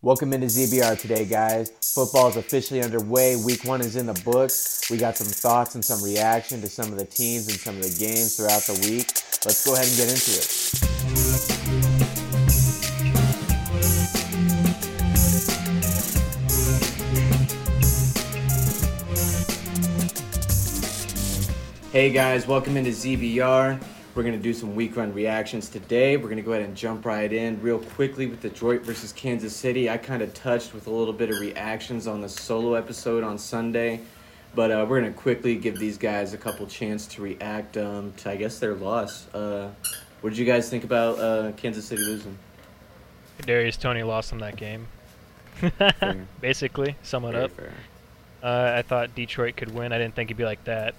Welcome into ZBR today, guys. Football is officially underway. Week one is in the books. We got some thoughts and some reaction to some of the teams and some of the games throughout the week. Let's go ahead and get into it. Hey guys, welcome into ZBR. We're going to do some week run reactions today. We're going to go ahead and jump right in real quickly with Detroit versus Kansas City. I kind of touched with a little bit of reactions on the solo episode on Sunday, but uh, we're going to quickly give these guys a couple chance to react um, to, I guess, their loss. Uh, what did you guys think about uh, Kansas City losing? Darius Toney lost them that game. Basically, sum it Very up. Uh, I thought Detroit could win. I didn't think it'd be like that.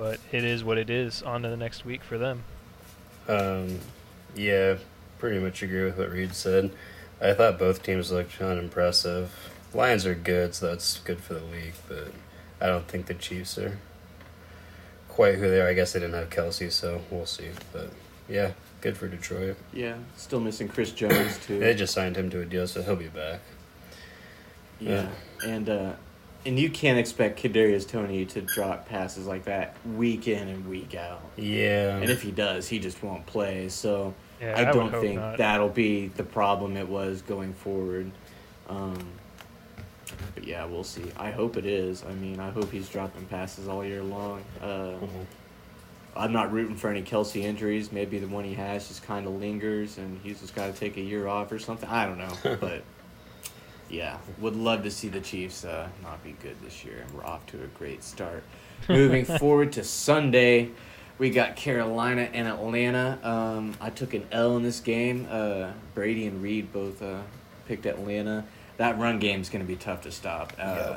But it is what it is. On to the next week for them. Um, yeah, pretty much agree with what Reed said. I thought both teams looked unimpressive. Lions are good, so that's good for the week, but I don't think the Chiefs are quite who they are. I guess they didn't have Kelce, so we'll see. But yeah, good for Detroit. Yeah, still missing Chris Jones, too. They just signed him to a deal, so he'll be back. Yeah, and uh, and you can't expect Kadarius Toney to drop passes like that week in and week out. Yeah, And if he does, he just won't play. So Yeah, I would don't hope think not. that'll be the problem it was going forward. Um, but yeah, we'll see. I hope it is. I mean, I hope he's dropping passes all year long. Uh, Mhm. I'm not rooting for any Kelce injuries. Maybe the one he has just kind of lingers, and he's just got to take a year off or something. I don't know, but yeah, would love to see the Chiefs uh, not be good this year. And we're off to a great start. Moving forward to Sunday, we got Carolina and Atlanta. Um, I took an L in this game. Uh, Brady and Reed both uh, picked Atlanta. That run game is going to be tough to stop. Uh.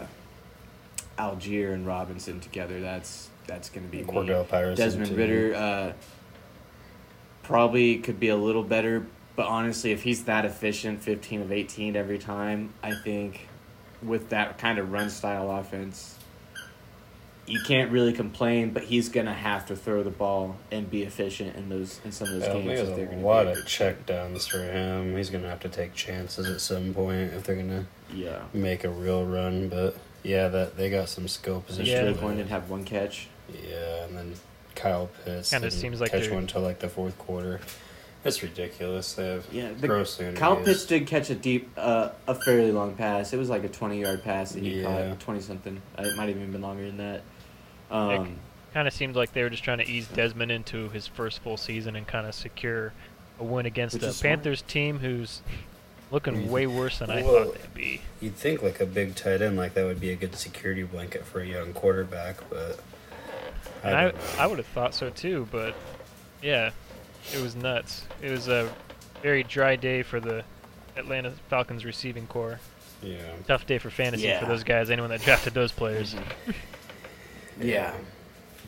Allgeier and Robinson together. That's that's going to be me. Cordarrelle Patterson. Desmond. Ridder uh, probably could be a little better, but honestly, if he's that efficient, 15 of 18 every time, I think with that kind of run style offense, you can't really complain. But he's gonna have to throw the ball and be efficient in those in some of those Yeah, games. there's if they're a gonna lot be of good check downs for him. He's gonna have to take chances at some point if they're gonna. Yeah. make a real run. But yeah, that they got some skill position. Yeah. Drake London didn't have one catch. Yeah, and then Kyle Pitts Kinda seems like catch they're- one until like the fourth quarter. It's ridiculous. They have Yeah, the- grossly Kyle underused. Pitts did catch a deep, uh, a fairly long pass. It was like a twenty yard pass that he Yeah. caught, twenty something. It might have even been longer than that. Um, Kind of seemed like they were just trying to ease Desmond into his first full season and kind of secure a win against Which a smart. Panthers team who's looking way worse than I Well, thought they'd be. You'd think like a big tight end like that would be a good security blanket for a young quarterback, but I, And I. I would have thought so too, but yeah, it was nuts. It was a very dry day for the Atlanta Falcons receiving core. yeah. Tough day for fantasy Yeah. for those guys, anyone that drafted those players. Yeah. yeah,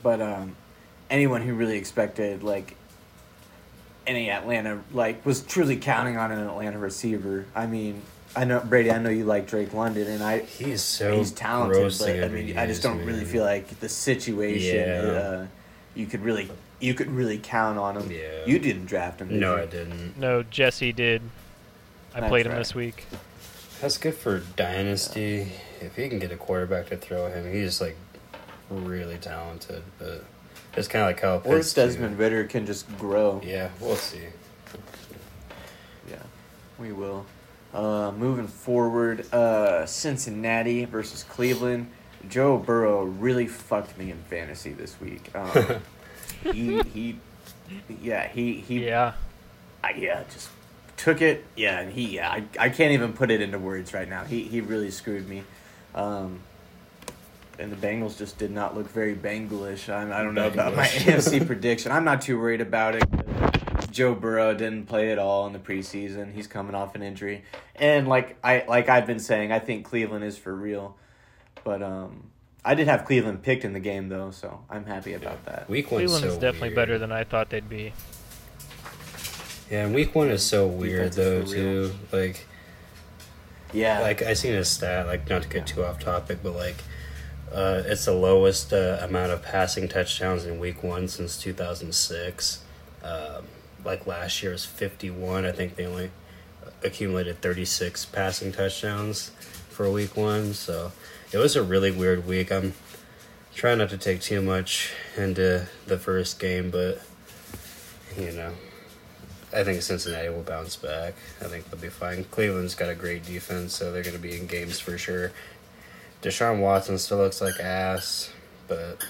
But um, anyone who really expected like any Atlanta like was truly counting on an Atlanta receiver. I mean, I know Brady. I know you like Drake London, and I He's so he's talented, grossly but I mean, I just don't underused, really feel like the situation. Yeah. Uh, you could really you could really count on him. Yeah. You didn't draft him. Did No, you? I didn't. No, Jesse did. I That's played him right. this week. That's good for dynasty. If he can get a quarterback to throw him, he's like really talented. But it's kind of like how Pitts. Or if too. Desmond Ridder can just grow. Yeah, we'll see. Yeah, we will. Uh, moving forward, uh, Cincinnati versus Cleveland. Joe Burrow really fucked me in fantasy this week. Um, he he, yeah he he Yeah. I, yeah just took it. Yeah, and he yeah I, I can't even put it into words right now. He he really screwed me. Um, and the Bengals just did not look very Bengalish. I, I don't know about my. AFC prediction. I'm not too worried about it. Joe Burrow didn't play at all in the preseason. He's coming off an injury, and like I like I've been saying, I think Cleveland is for real. But um, I did have Cleveland picked in the game though, so I'm happy about that. Week one's Cleveland is so definitely weird. better than I thought they'd be. Yeah, and week one is so weird Defense though is for real. too. Like, Yeah, like I seen a stat. Like, not to get too off topic, but like, uh, it's the lowest uh, amount of passing touchdowns in week one since two thousand six. Um, like last year was fifty one. I think they only accumulated 36 passing touchdowns for week one. So it was a really weird week. I'm trying not to take too much into the first game, but you know, I think Cincinnati will bounce back. I think they'll be fine. Cleveland's got a great defense, so they're going to be in games for sure. Deshaun Watson still looks like ass, but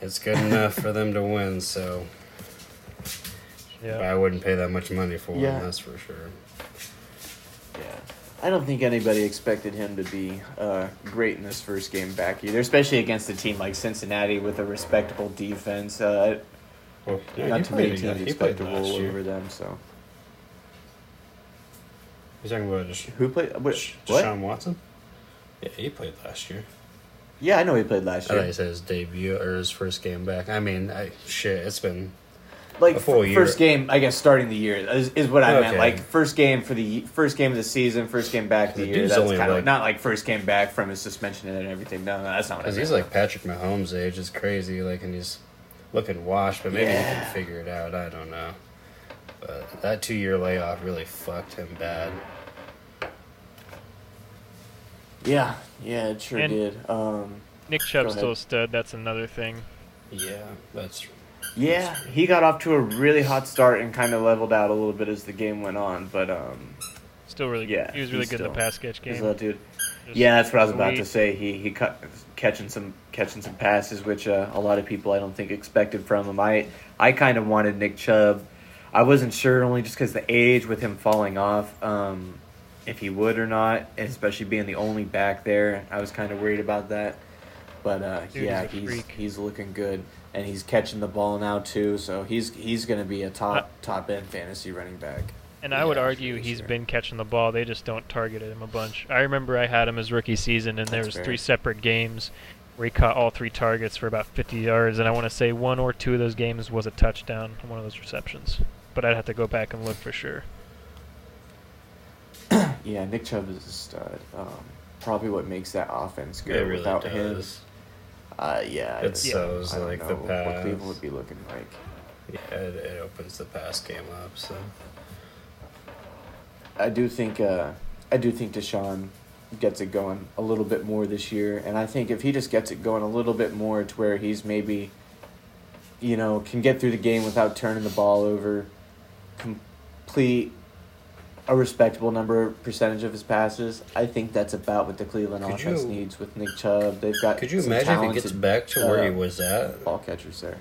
it's good enough for them to win. So Yeah. I wouldn't pay that much money for Yeah. him. That's for sure. Yeah. I don't think anybody expected him to be uh, great in this first game back either, especially against a team like Cincinnati with a respectable defense. Uh, Well, yeah, not too many played- teams he expect to roll year. over them. So He's talking about Desha- who played? What? Deshaun what? Watson. Yeah, he played last year. Yeah, I know he played last year. I thought year. he said his debut or his first game back. I mean, I shit. It's been like f- first game, I guess starting the year is, is what I meant. Like first game for the first game of the season, first game back of the, The year. That's only kind of like- not like first game back from his suspension and everything. No, no, that's not what I because he's like Patrick Mahomes' age. It's crazy. Like, and he's looking washed, but maybe he can figure it out. I don't know. But that two year layoff really fucked him bad. yeah, yeah, it sure And- did. Um, Nick Go Chubb's still a stud. That's another thing. Yeah, that's yeah, he got off to a really hot start and kind of leveled out a little bit as the game went on. But um, Still really Yeah, He was really good in the pass catch game. that dude. Just Yeah, that's what I was about to say. He he cut catching some catching some passes, which uh, a lot of people I don't think expected from him. I I kind of wanted Nick Chubb. I wasn't sure only just because the age with him falling off, um, if he would or not, especially being the only back there. I was kind of worried about that. But uh, Dude, yeah, he's he's he's looking good, and he's catching the ball now too. So he's he's gonna be a top top end fantasy running back. And I would argue for he's sure. been catching the ball. They just don't target him a bunch. I remember I had him his rookie season, and there was fair. three separate games where he caught all three targets for about 50 yards. And I want to say one or two of those games was a touchdown on one of those receptions. But I'd have to go back and look for sure. Yeah, Nick Chubb is a stud. Um, probably what makes that offense it good. really Without him, does. Uh, yeah, It I- sows I don't like the what pass. Cleveland would be looking like. Yeah, it, it opens the pass game up. So I do think uh, I do think Deshaun gets it going a little bit more this year, and I think if he just gets it going a little bit more to where he's maybe, you know, can get through the game without turning the ball over, complete a respectable number percentage of his passes. I think that's about what the Cleveland Could offense you- needs with Nick Chubb. They've got could you imagine if he gets back to where he uh, was at? ball catchers there.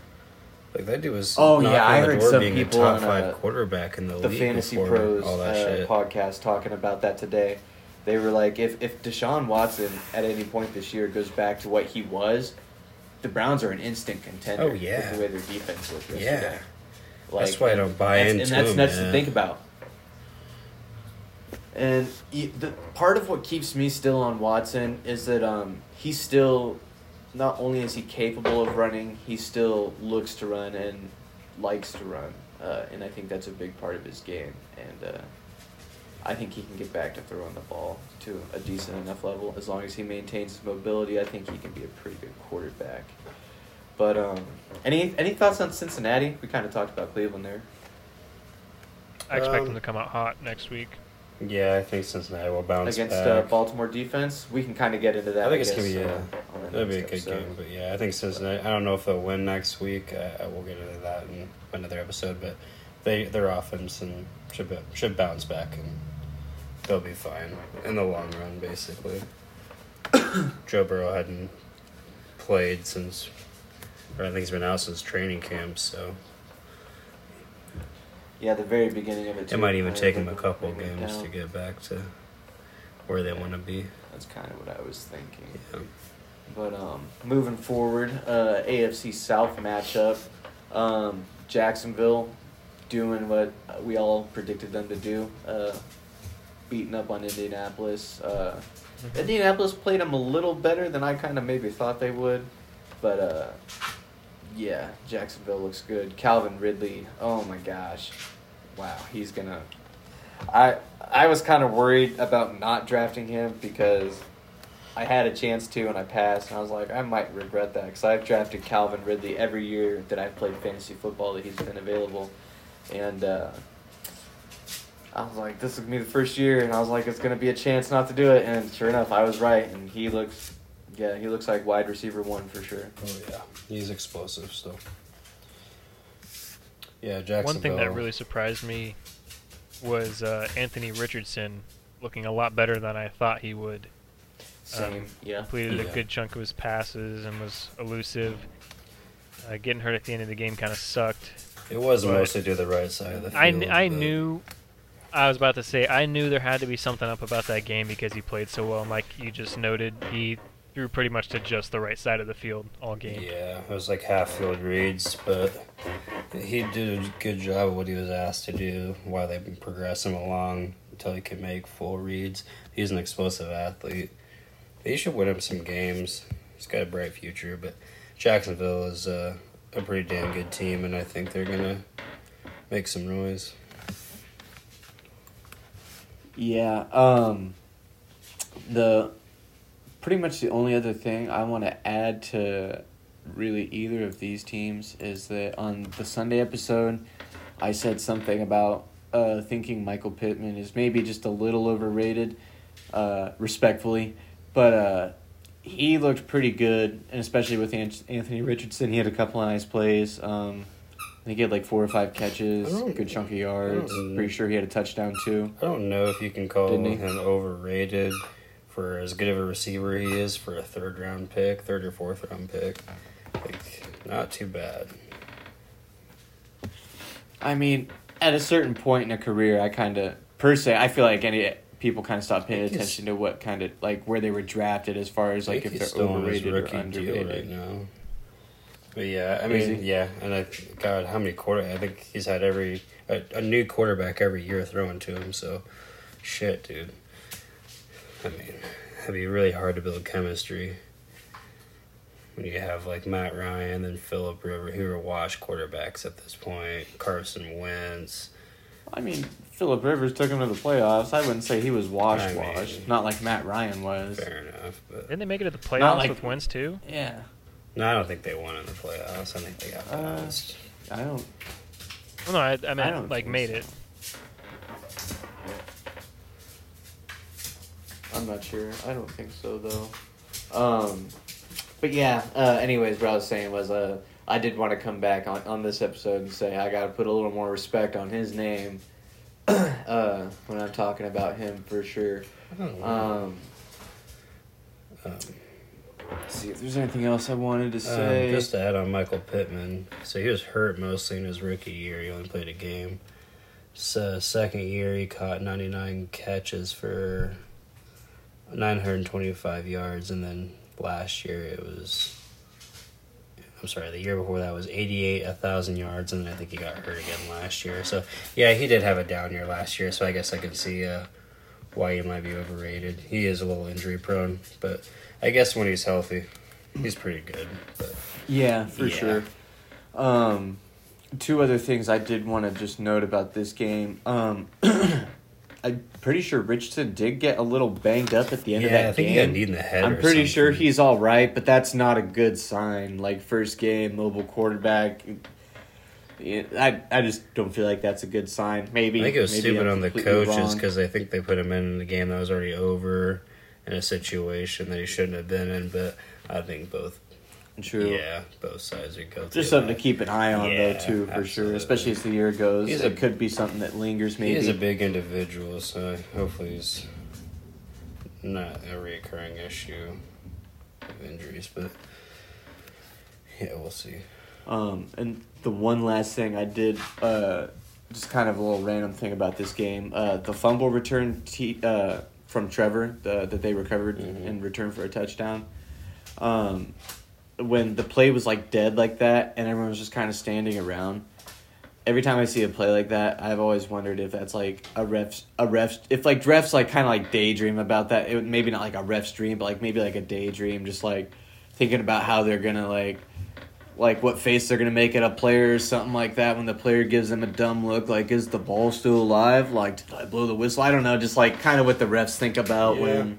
Like that dude was. Oh, yeah, I heard some people top on, five uh, quarterback in the, the Fantasy Pros all that uh, shit. podcast talking about that today. They were like, if if Deshaun Watson at any point this year goes back to what he was, the Browns are an instant contender. Oh, yeah. with the way their defense looked Yeah. Like, That's why I don't buy that's- into and that's nuts to think about. And y- the part of what keeps me still on Watson is that um, he's still not only is he capable of running, he still looks to run and likes to run, uh, and I think that's a big part of his game. And uh, I think he can get back to throwing the ball to a decent enough level as long as he maintains his mobility. I think he can be a pretty good quarterback. But um, any any thoughts on Cincinnati? We kind of talked about Cleveland there. I expect Um, him to come out hot next week. Yeah, I think Cincinnati will bounce against back. uh, Baltimore defense. We can kind of get into that. I think it's gonna be uh, yeah, on that'll be a good episode. game. But yeah, I think Cincinnati. I don't know if they'll win next week. I, I will get into that in another episode. But they their offense and should be, should bounce back and they'll be fine in the long run. Basically, Joe Burrow hadn't played since, or I think he's been out since training camp. So Yeah, the very beginning of it. it might even take them a couple games to get back to where they want to be. That's kind of what I was thinking. Yeah. But um, moving forward, uh, AFC South matchup, um, Jacksonville doing what we all predicted them to do, uh, beating up on Indianapolis. Uh, Mm-hmm. Indianapolis played them a little better than I kind of maybe thought they would, but uh, yeah, Jacksonville looks good. Calvin Ridley, oh my gosh, wow, he's gonna. I I was kind of worried about not drafting him because I had a chance to and I passed, and I was like, I might regret that because I've drafted Calvin Ridley every year that I've played fantasy football that he's been available, and uh, I was like, this is gonna be the first year, and I was like, it's gonna be a chance not to do it, and sure enough, I was right, and he looks, yeah, he looks like wide receiver one for sure. Oh yeah, he's explosive still. Yeah, Jacksonville. One thing that really surprised me was uh, Anthony Richardson looking a lot better than I thought he would. Same, Um, yeah. Completed a good chunk of his passes and was elusive. Uh, getting hurt at the end of the game kind of sucked. It was but- mostly to the right side of the field. I, kn- I but- knew, I was about to say, I knew there had to be something up about that game because he played so well. And like you just noted, he threw pretty much to just the right side of the field all game. Yeah, it was like half field reads, but he did a good job of what he was asked to do while they progressed him along until he could make full reads. He's an explosive athlete. He should win him some games. He's got a bright future, but Jacksonville is uh, a pretty damn good team, and I think they're gonna make some noise. Yeah. Um. The pretty much the only other thing I want to add to really either of these teams is that on the Sunday episode, I said something about uh, thinking Michael Pittman is maybe just a little overrated, uh, respectfully, but uh, he looked pretty good, and especially with Anthony Richardson, he had a couple of nice plays. Um, I think he had like four or five catches, good chunk of yards. Pretty sure he had a touchdown too. I don't know if you can call him overrated for as good of a receiver he is for a third round pick, third or fourth round pick. Like, not too bad. I mean, at a certain point in a career, I kind of personally, I feel like any people kind of stop paying I think he's- attention to what kind of like where they were drafted as far as like if they're still on his overrated or underrated. right now. But yeah, I mean, yeah, and I God, how many quarter? I think he's had every a, a new quarterback every year thrown to him. So, shit, dude. I mean, it'd be really hard to build chemistry when you have like Matt Ryan and Philip River, who are washed quarterbacks at this point. Carson Wentz. I mean, Philip Rivers took him to the playoffs. I wouldn't say he was washed, I mean- washed. Not like Matt Ryan was. Fair enough, but Didn't they make it to the playoffs like- with Wentz too? Yeah, no, I don't think they won in the playoffs. I think they got Uh. I don't. Well, no, I, I meant don't like made so. it. I'm not sure. I don't think so though. Um, but yeah. Uh, anyways, what I was saying was, uh, I did want to come back on on this episode and say I got to put a little more respect on his name. uh, when I'm talking about him for sure. I don't know. Um, Um, let's see if there's anything else I wanted to Um, say. just to add on Michael Pittman, so he was hurt mostly in his rookie year. He only played a game. So second year, he caught 99 catches for 925 yards, and then last year it was. I'm sorry, the year before that was 88, 1,000 yards, and then I think he got hurt again last year. So, yeah, he did have a down year last year, so I guess I can see uh, why he might be overrated. He is a little injury prone, but I guess when he's healthy, he's pretty good. But Yeah, for Yeah. sure. Um, two other things I did want to just note about this game. Um, I'm pretty sure Richardson did get a little banged up at the end of yeah, that I think game. he got knee in the head. I'm pretty sure he's all right, but that's not a good sign. Like first game, mobile quarterback. I I just don't feel like that's a good sign. Maybe I think it was stupid I'm on the coaches because I think they put him in a game that was already over in a situation that he shouldn't have been in. But I think both, True. yeah, both sides are guilty. Just something to keep an eye on, Yeah, though, too, for sure. Especially as the year goes, He's it a- could be something that lingers. Maybe is a big individual, so hopefully he's not a recurring issue of injuries. But yeah, we'll see. Um, and the one last thing I did, uh, just kind of a little random thing about this game, uh, the fumble return t- uh, from Trevor the, that they recovered Mhm. in return for a touchdown. Um, when the play was like dead like that, and everyone was just kind of standing around. Every time I see a play like that, I've always wondered if that's like a refs, a refs, if like refs like kind of like daydream about that. It would maybe not like a ref's dream, but like maybe like a daydream, just like thinking about how they're gonna like like what face they're gonna make at a player or something like that when the player gives them a dumb look like is the ball still alive like did i blow the whistle i don't know just like kind of what the refs think about Yeah. when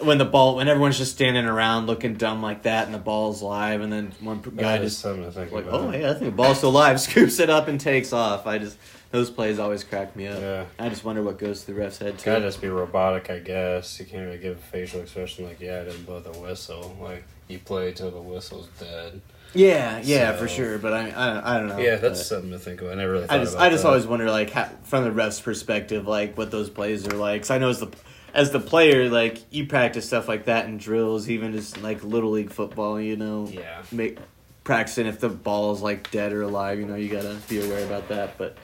when the ball when everyone's just standing around looking dumb like that and the ball's live and then one guy just something to think like about. oh hey I think the ball's still live scoops it up and takes off. I just those plays always crack me up. Yeah. I just wonder what goes through the ref's head too. Gotta just be robotic, I guess. You can't really give a facial expression like, yeah, I didn't blow the whistle. Like, you play till the whistle's dead. Yeah, yeah, for sure. But I, I, I don't know. yeah, that's but something to think about. I never really thought I just, about I just that. always wonder, like, how, from the ref's perspective, like what those plays are like. Cause I know as the, as the player, like you practice stuff like that in drills, even just like little league football. You know, Yeah. make practicing if the ball is like dead or alive. You know, you gotta be aware about that. But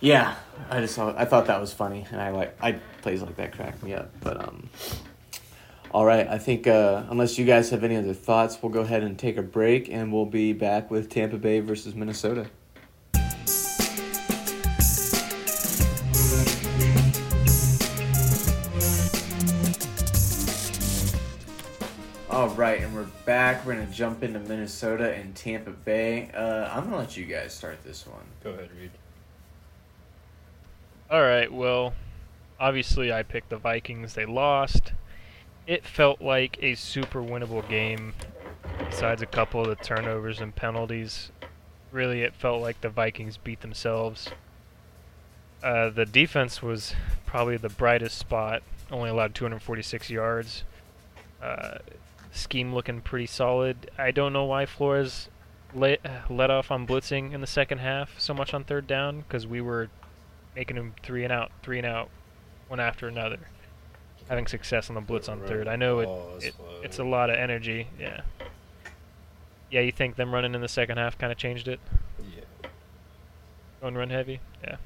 yeah, I just saw, I thought that was funny, and I like I plays like that crack me up. But um, all right, I think uh, unless you guys have any other thoughts, we'll go ahead and take a break, and we'll be back with Tampa Bay versus Minnesota. All right, and we're back. We're gonna jump into Minnesota and Tampa Bay. Uh, I'm gonna let you guys start this one. Go ahead, Reed. All right, well, obviously I picked the Vikings. They lost. It felt like a super winnable game, besides a couple of the turnovers and penalties. Really, it felt like the Vikings beat themselves. Uh, the defense was probably the brightest spot, only allowed 246 yards. Uh, scheme looking pretty solid. I don't know why Flores let, let off on blitzing in the second half so much on third down, because we were making him three and out, three and out, one after another. Having success on the blitz on third. I know it, oh, it it's a lot of energy. Yeah. Yeah, you think them running in the second half kind of changed it? Yeah. Going run heavy? Yeah.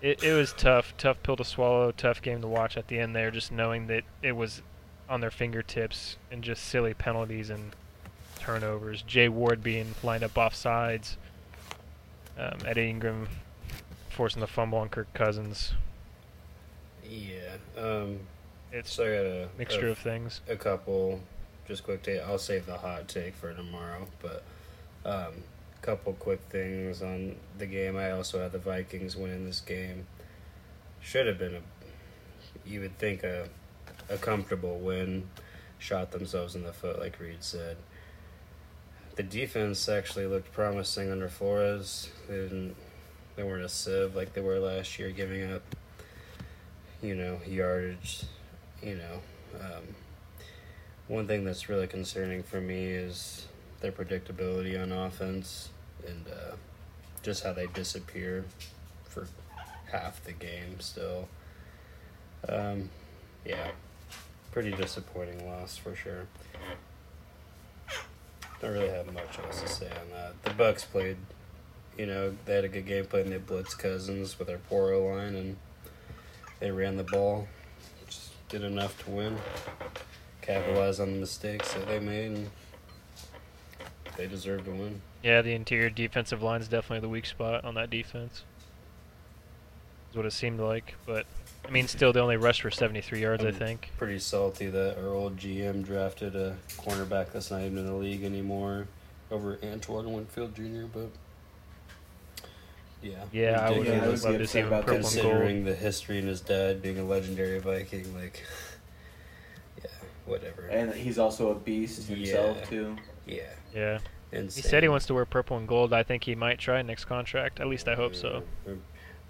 It it was tough, tough pill to swallow, tough game to watch at the end there, just knowing that it was on their fingertips and just silly penalties and turnovers. Jay Ward being lined up off sides. Um, Eddie Ingram forcing the fumble on Kirk Cousins. Yeah. Um, It's so I got a mixture a, of things. a couple. Just quick take. I'll save the hot take for tomorrow, but um, couple quick things on the game. I also had the Vikings winning this game. Should have been a, you would think a, a comfortable win. Shot themselves in the foot, like Reed said. The defense actually looked promising under Flores. They didn't, they weren't a sieve like they were last year, giving up, you know, yardage. You know, um, one thing that's really concerning for me is their predictability on offense and uh, just how they disappear for half the game still. Um, yeah, pretty disappointing loss for sure. Don't really have much else to say on that. The Bucs played, you know, they had a good game plan. They blitzed Cousins with their poor line, and they ran the ball. Just did enough to win. Capitalize on the mistakes that they made, and they deserve to win. Yeah, the interior defensive line is definitely the weak spot on that defense. Is what it seemed like, but I mean, still they only rushed for 73 yards, I Um, think. Pretty salty that our old GM drafted a cornerback that's not even in the league anymore over Antoine Winfield Jr. But yeah, Yeah, I would Yeah, I have was loved gonna see him about purple considering the history and his dad being a legendary Viking, like yeah, whatever. And he's also a beast himself Yeah. too. yeah, Yeah, insane. he said he wants to wear purple and gold. I think he might try next contract. At least I hope so.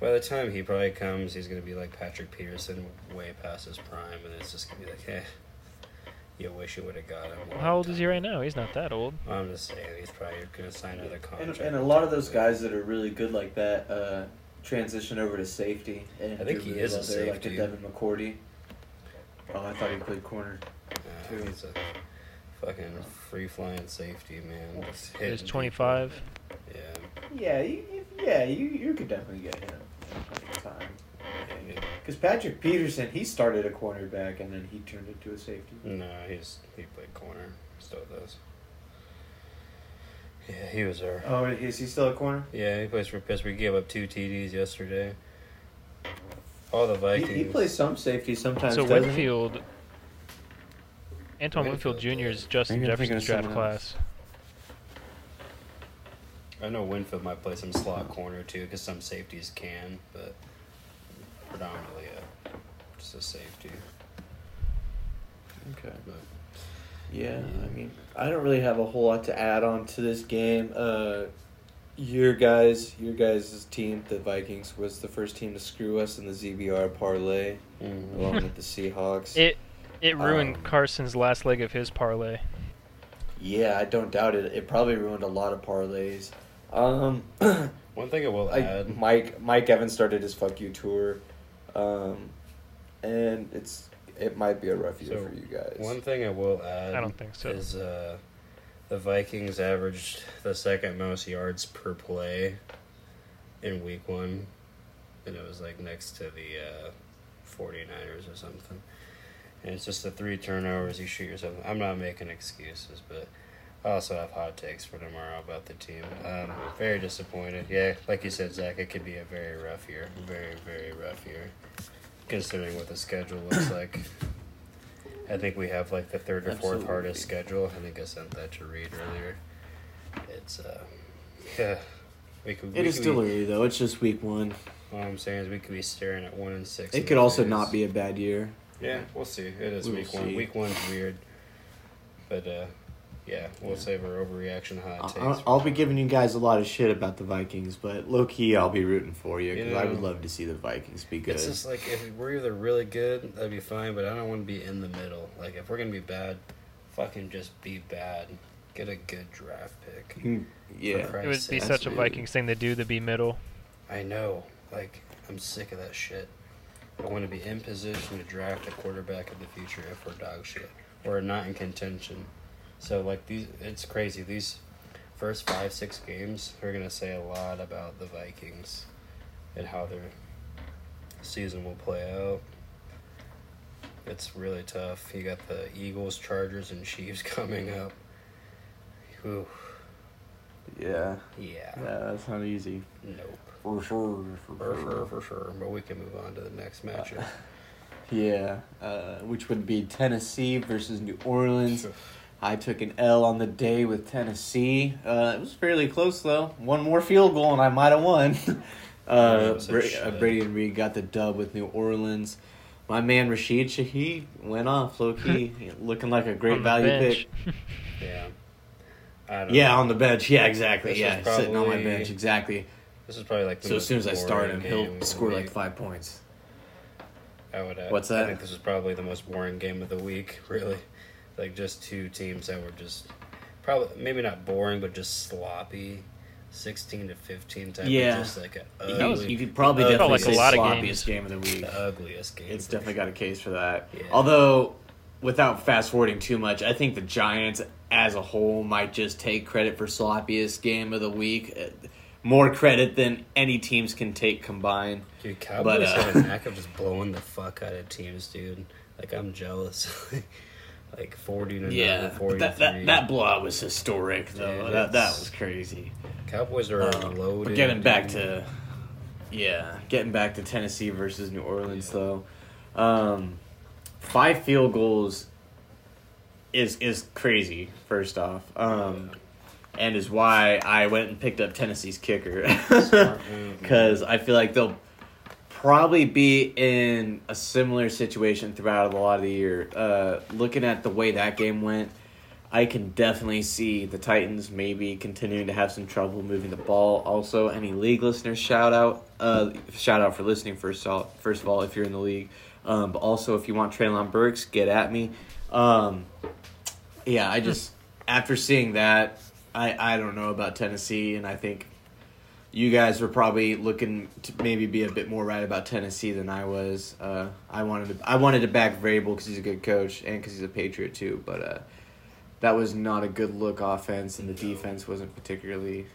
Yeah. By the time he probably comes, he's gonna be like Patrick Peterson, way past his prime, and it's just gonna be like, eh, you wish you would have got him. Well, how old is he right now? He's not that old. I'm just saying he's probably gonna sign another contract. and a lot of those guys that are really good like that uh, transition over to safety. And I think he really is a well there, like a safety. Devin McCourty. Oh, I thought he played corner. Too. he's a fucking free flying safety man. Just hitting He's people. 25. Yeah, Yeah, you, you- yeah, you you could definitely get him in plenty of time. Because Patrick Peterson, he started a cornerback and then he turned into a safety. No, he's he played corner. Still does. Yeah, he was there. Oh, is he still a corner? Yeah, he plays for Pittsburgh. He gave up two TDs yesterday. All the Vikings. He, he plays some safety sometimes. So doesn't he? Winfield, Anton Winfield Winfield Jr. is Justin Maybe I'm thinking Jefferson's draft class. else. Class. I know Winfield might play some slot corner too, because some safeties can, but predominantly a, just a safety. Okay. But Yeah, I mean, I don't really have a whole lot to add on to this game. Uh, your guys, your guys' team, the Vikings, was the first team to screw us in the ZBR parlay, mhm. along with the Seahawks. It it ruined Um, Carson's last leg of his parlay. yeah, I don't doubt it. It probably ruined a lot of parlays. Um, one thing I will I, add. Mike Mike Evans started his fuck you tour, um, and it's it might be a rough year So, for you guys. One thing I will add. I don't think so. Is uh, the Vikings averaged the second most yards per play in week one, and it was like next to the uh, 49ers or something. And it's just the three turnovers you shoot yourself. I'm not making excuses, but I also have hot takes for tomorrow about the team. Um, very disappointed. Yeah, like you said, Zach, it could be a very rough year. Very, very rough year, considering what the schedule looks like. I think we have like the third or fourth Absolutely. hardest schedule. I think I sent that to Reed earlier. It's uh, yeah, we could. it we is could still Be, early though. It's just week one. all I'm saying is we could be staring at one and six. It could also face. not be a bad year. Yeah, we'll see. It is We week one. see. Week one's weird, but uh, yeah, we'll Yeah. save our overreaction hot I- takes. I'll, I'll be giving you guys a lot of shit about the Vikings, but low key, I'll be rooting for you You because I would love to see the Vikings be good. It's just like if we're either really good, that'd be fine. But I don't want to be in the middle. Like if we're gonna be bad, fucking just be bad. Get a good draft pick. Mm, yeah, It would be sake. such a. Vikings thing to do to be middle. I know. Like, I'm sick of that shit. I want to be in position to draft a quarterback of the future if we're dog shit. Or not in contention. So, like, these, it's crazy. These first five, six games are going to say a lot about the Vikings and how their season will play out. It's really tough. You got the Eagles, Chargers, and Chiefs coming up. Whew. yeah, Yeah. yeah. That's not easy. Nope. For sure, For sure, for sure. But we can move on to the next matchup. Yeah, uh, which would be Tennessee versus New Orleans. I took an L on the day with Tennessee. Uh, it was fairly close though. One more field goal and I might have won. uh, Yeah, Bra- uh, Brady and Reed got the dub with New Orleans. My man Rashid Shaheed went off low key, looking like a great value bench. pick. Yeah. I don't Yeah, know. on the bench. Yeah, exactly. This yeah, is sitting on my bench. Exactly. This is probably like the So as soon as I start him, he'll score like five points. I would. Add. What's that? I think this is probably the most boring game of the week. Really, like just two teams that were just probably maybe not boring, but just sloppy. Sixteen to fifteen type. Yeah. Of just like a You, ugly, you could probably ugly, definitely like a say lot of sloppiest games. game of the week. the ugliest game. It's definitely sure. got a case for that. Yeah. Although, without fast forwarding too much, I think the Giants as a whole might just take credit for sloppiest game of the week. Uh, More credit than any teams can take combined. Dude, Cowboys But, uh, have a knack of just blowing the fuck out of teams, dude. Like I'm jealous. like forty to Yeah, forty that, that that blowout was historic though. Dude, that that was crazy. Cowboys are Um, loaded. but getting back to, yeah, getting back to Tennessee versus New Orleans though, um, five field goals is is crazy. First off, um, and is why I went and picked up Tennessee's kicker because. I feel like they'll probably be in a similar situation throughout a lot of the year. Uh, looking at the way that game went, I can definitely see the Titans maybe continuing to have some trouble moving the ball. Also, any league listeners, shout out, uh, shout out for listening first. All, first of all, if you're in the league, um, but also if you want Treylon Burks, get at me. Um, yeah, I just after seeing that, I I don't know about Tennessee, and I think you guys were probably looking to maybe be a bit more right about Tennessee than I was. Uh, I wanted to I wanted to back Vrabel because he's a good coach and because he's a Patriot too, but uh, that was not a good look offense, and the defense wasn't particularly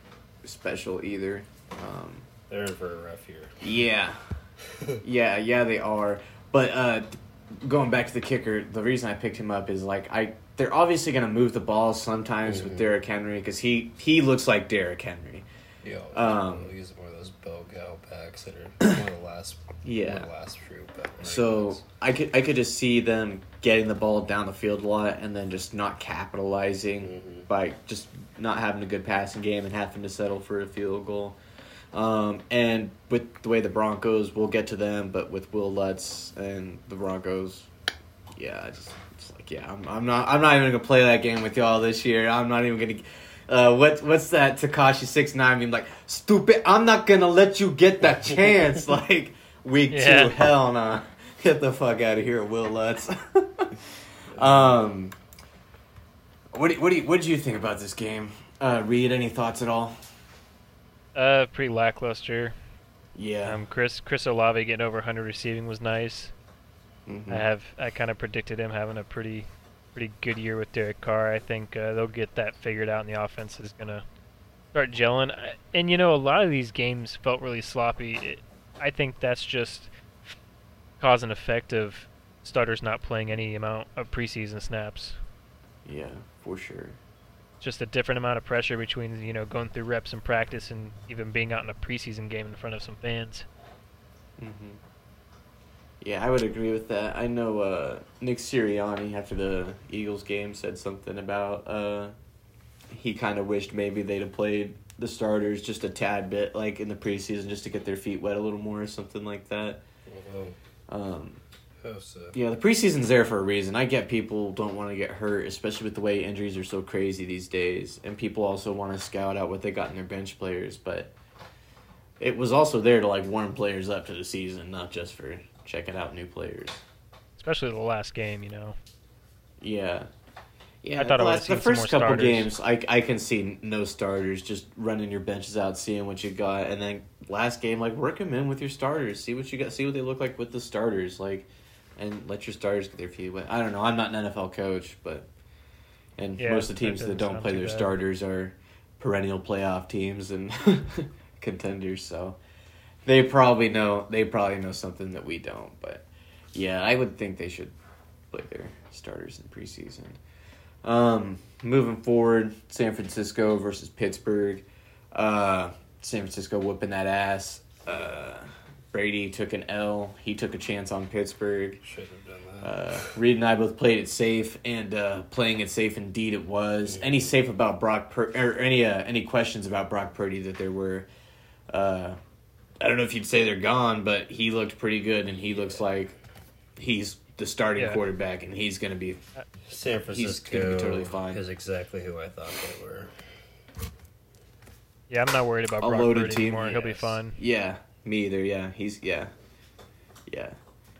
special either. Um, They're in for a rough year. yeah, yeah, yeah, they are. But uh, going back to the kicker, the reason I picked him up is like I they're obviously going to move the ball sometimes with Mhm. Derrick Henry because he he looks like Derrick Henry. Yo, Um, he's one of those bow gal backs that are one of the last, Yeah. one of the last few. But So I could I could just see them getting the ball down the field a lot and then just not capitalizing Mhm. by just not having a good passing game and having to settle for a field goal. Um, and with the way the Broncos, we'll get to them, but with Wil Lutz and the Broncos, yeah, I just it's like yeah, I'm, I'm not I'm not even gonna play that game with y'all this year. I'm not even gonna. Uh, what what's that Tekashi six nine mean? Like stupid. I'm not gonna let you get that chance. like week Yeah. two, hell no. Get the fuck out of here, Wil Lutz. um, what do, what do you, what did you think about this game? Uh, Reed, any thoughts at all? Uh, pretty lackluster. Yeah. Um, Chris Chris Olave getting over 100 receiving was nice. Mhm. I have I kind of predicted him having a pretty pretty good year with Derek Carr. I think uh, they'll get that figured out, and the offense is gonna start gelling. And you know, a lot of these games felt really sloppy. It, I think that's just cause and effect of starters not playing any amount of preseason snaps. Yeah, for sure. Just a different amount of pressure between you know going through reps and practice and even being out in a preseason game in front of some fans. hmm Yeah, I would agree with that. I know uh, Nick Sirianni after the Eagles game said something about uh, he kind of wished maybe they'd have played the starters just a tad bit, like in the preseason, just to get their feet wet a little more or something like that. Um, Oh, so. yeah, the preseason's there for a reason. I get people don't want to get hurt, especially with the way injuries are so crazy these days, and people also want to scout out what they got in their bench players. But it was also there to like warm players up to the season, not just for checking out new players. Especially the last game, you know. Yeah, yeah. I thought the last- the first couple starters. games. I I can see no starters, just running your benches out, seeing what you got, and then last game, like work them in with your starters, see what you got, see what they look like with the starters, like, and let your starters get their feet wet. I don't know. I'm not an NFL coach, but and Yeah, most of the teams that don't play their bad. starters are perennial playoff teams and contenders, so they probably know they probably know something that we don't. But yeah, I would think they should play their starters in preseason. Um, moving forward, San Francisco versus Pittsburgh. Uh, San Francisco whooping that ass. Uh, Brady took an L. He took a chance on Pittsburgh. Should have done that. Uh, Reed and I both played it safe, and uh, playing it safe indeed it was. Any safe about Brock Pur- or any uh, any questions about Brock Purdy that there were? Uh, I don't know if you'd say they're gone, but he looked pretty good, and he looks like he's the starting Yeah. quarterback, and he's going to be. San gonna be Francisco totally fine. is exactly who I thought they were. Yeah, I'm not worried about A Brock loaded Purdy team, anymore. He'll be yes. fine. Yeah, me either. Yeah, he's yeah, yeah.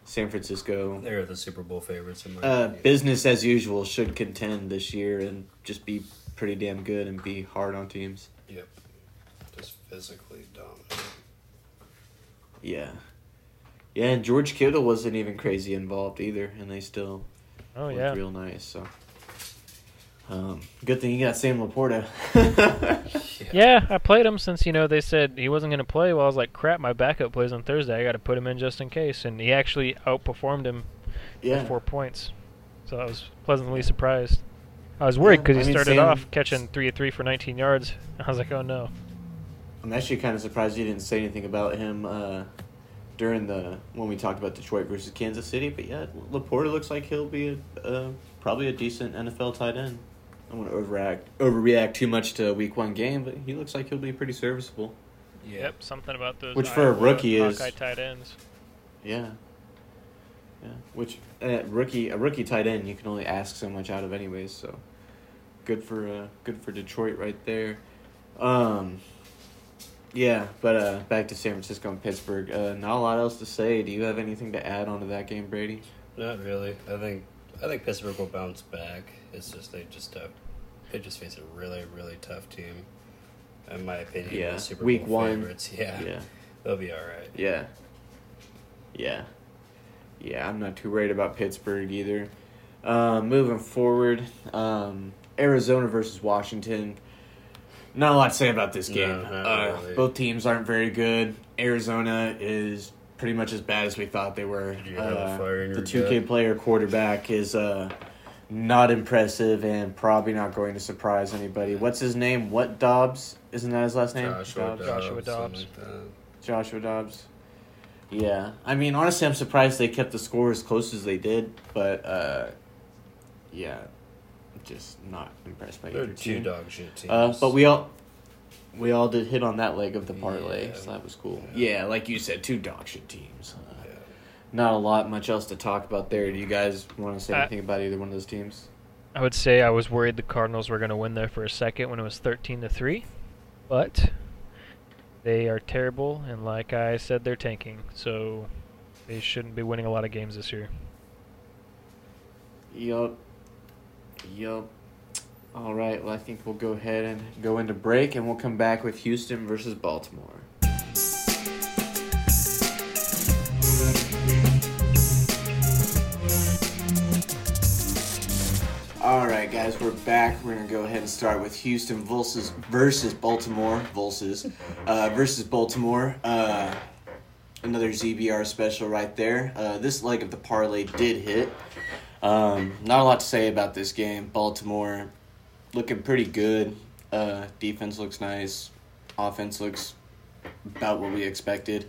San Francisco. They're the Super Bowl favorites in my Uh, opinion. business as usual should contend this year and just be pretty damn good and be hard on teams. Yep. Just physically dominant. Yeah. Yeah, and George Kittle wasn't even crazy involved either, and they still Oh looked yeah. real nice. So, um, good thing you got Sam LaPorta. Yeah, I played him since you know they said he wasn't going to play. Well, I was like, crap, my backup plays on Thursday. I got to put him in just in case, and he actually outperformed him yeah. by four points. So I was pleasantly surprised. I was worried because I he mean, started Sam- off catching three of three for 19 yards. I was like, oh no. I'm actually kind of surprised you didn't say anything about him uh, during the when we talked about Detroit versus Kansas City. But yeah, LaPorta looks like he'll be a, uh, probably a decent NFL tight end. I don't want to overreact overreact too much to a week one game, but he looks like he'll be pretty serviceable. Yep, something about those. Which for a rookie is- tight ends. Yeah. Yeah, which uh, rookie a rookie tight end you can only ask so much out of anyways. So good for uh, good for Detroit right there. Um, yeah, but uh, back to San Francisco and Pittsburgh. Uh, not a lot else to say. Do you have anything to add onto that game, Brady? Not really. I think I think Pittsburgh will bounce back. It's just they just have they just face a really really tough team. In my opinion, Yeah, Super week Bowl one. favorites. Yeah, Yeah. they'll be all right. Yeah. Yeah. Yeah, I'm not too worried about Pittsburgh either. Um, moving forward, um, Arizona versus Washington. Not a lot to say about this game. not uh, really. Both teams aren't very good. Arizona is pretty much as bad as we thought they were. Did you have a Uh, fire the 2K gut? player quarterback is uh, not impressive and probably not going to surprise anybody. What's his name? What Dobbs? Isn't that his last name? Joshua Dobbs? Dobbs. Joshua Dobbs. like. Joshua Dobbs. Yeah, I mean, honestly, I'm surprised they kept the score as close as they did, but uh, yeah, just not impressed by They're either two team. dog shit teams. Uh, but we all we all did hit on that leg of the parlay, Yeah. so that was cool. Yeah. Yeah, like you said, two dog shit teams. Uh, Yeah. not a lot much else to talk about there. Do you guys want to say Uh, anything about either one of those teams? I would say I was worried the Cardinals were going to win there for a second when it was 13 to 3, but they are terrible and like I said they're tanking. So they shouldn't be winning a lot of games this year. Yup. Yup. All right. Well, I think we'll go ahead and go into break, and we'll come back with Houston versus Baltimore. All right, guys, we're back. We're gonna go ahead and start with Houston versus versus Baltimore versus uh, versus Baltimore. Uh, another ZBR special right there. Uh, this leg of the parlay did hit. Um, not a lot to say about this game. Baltimore looking pretty good. Uh, defense looks nice. Offense looks about what we expected.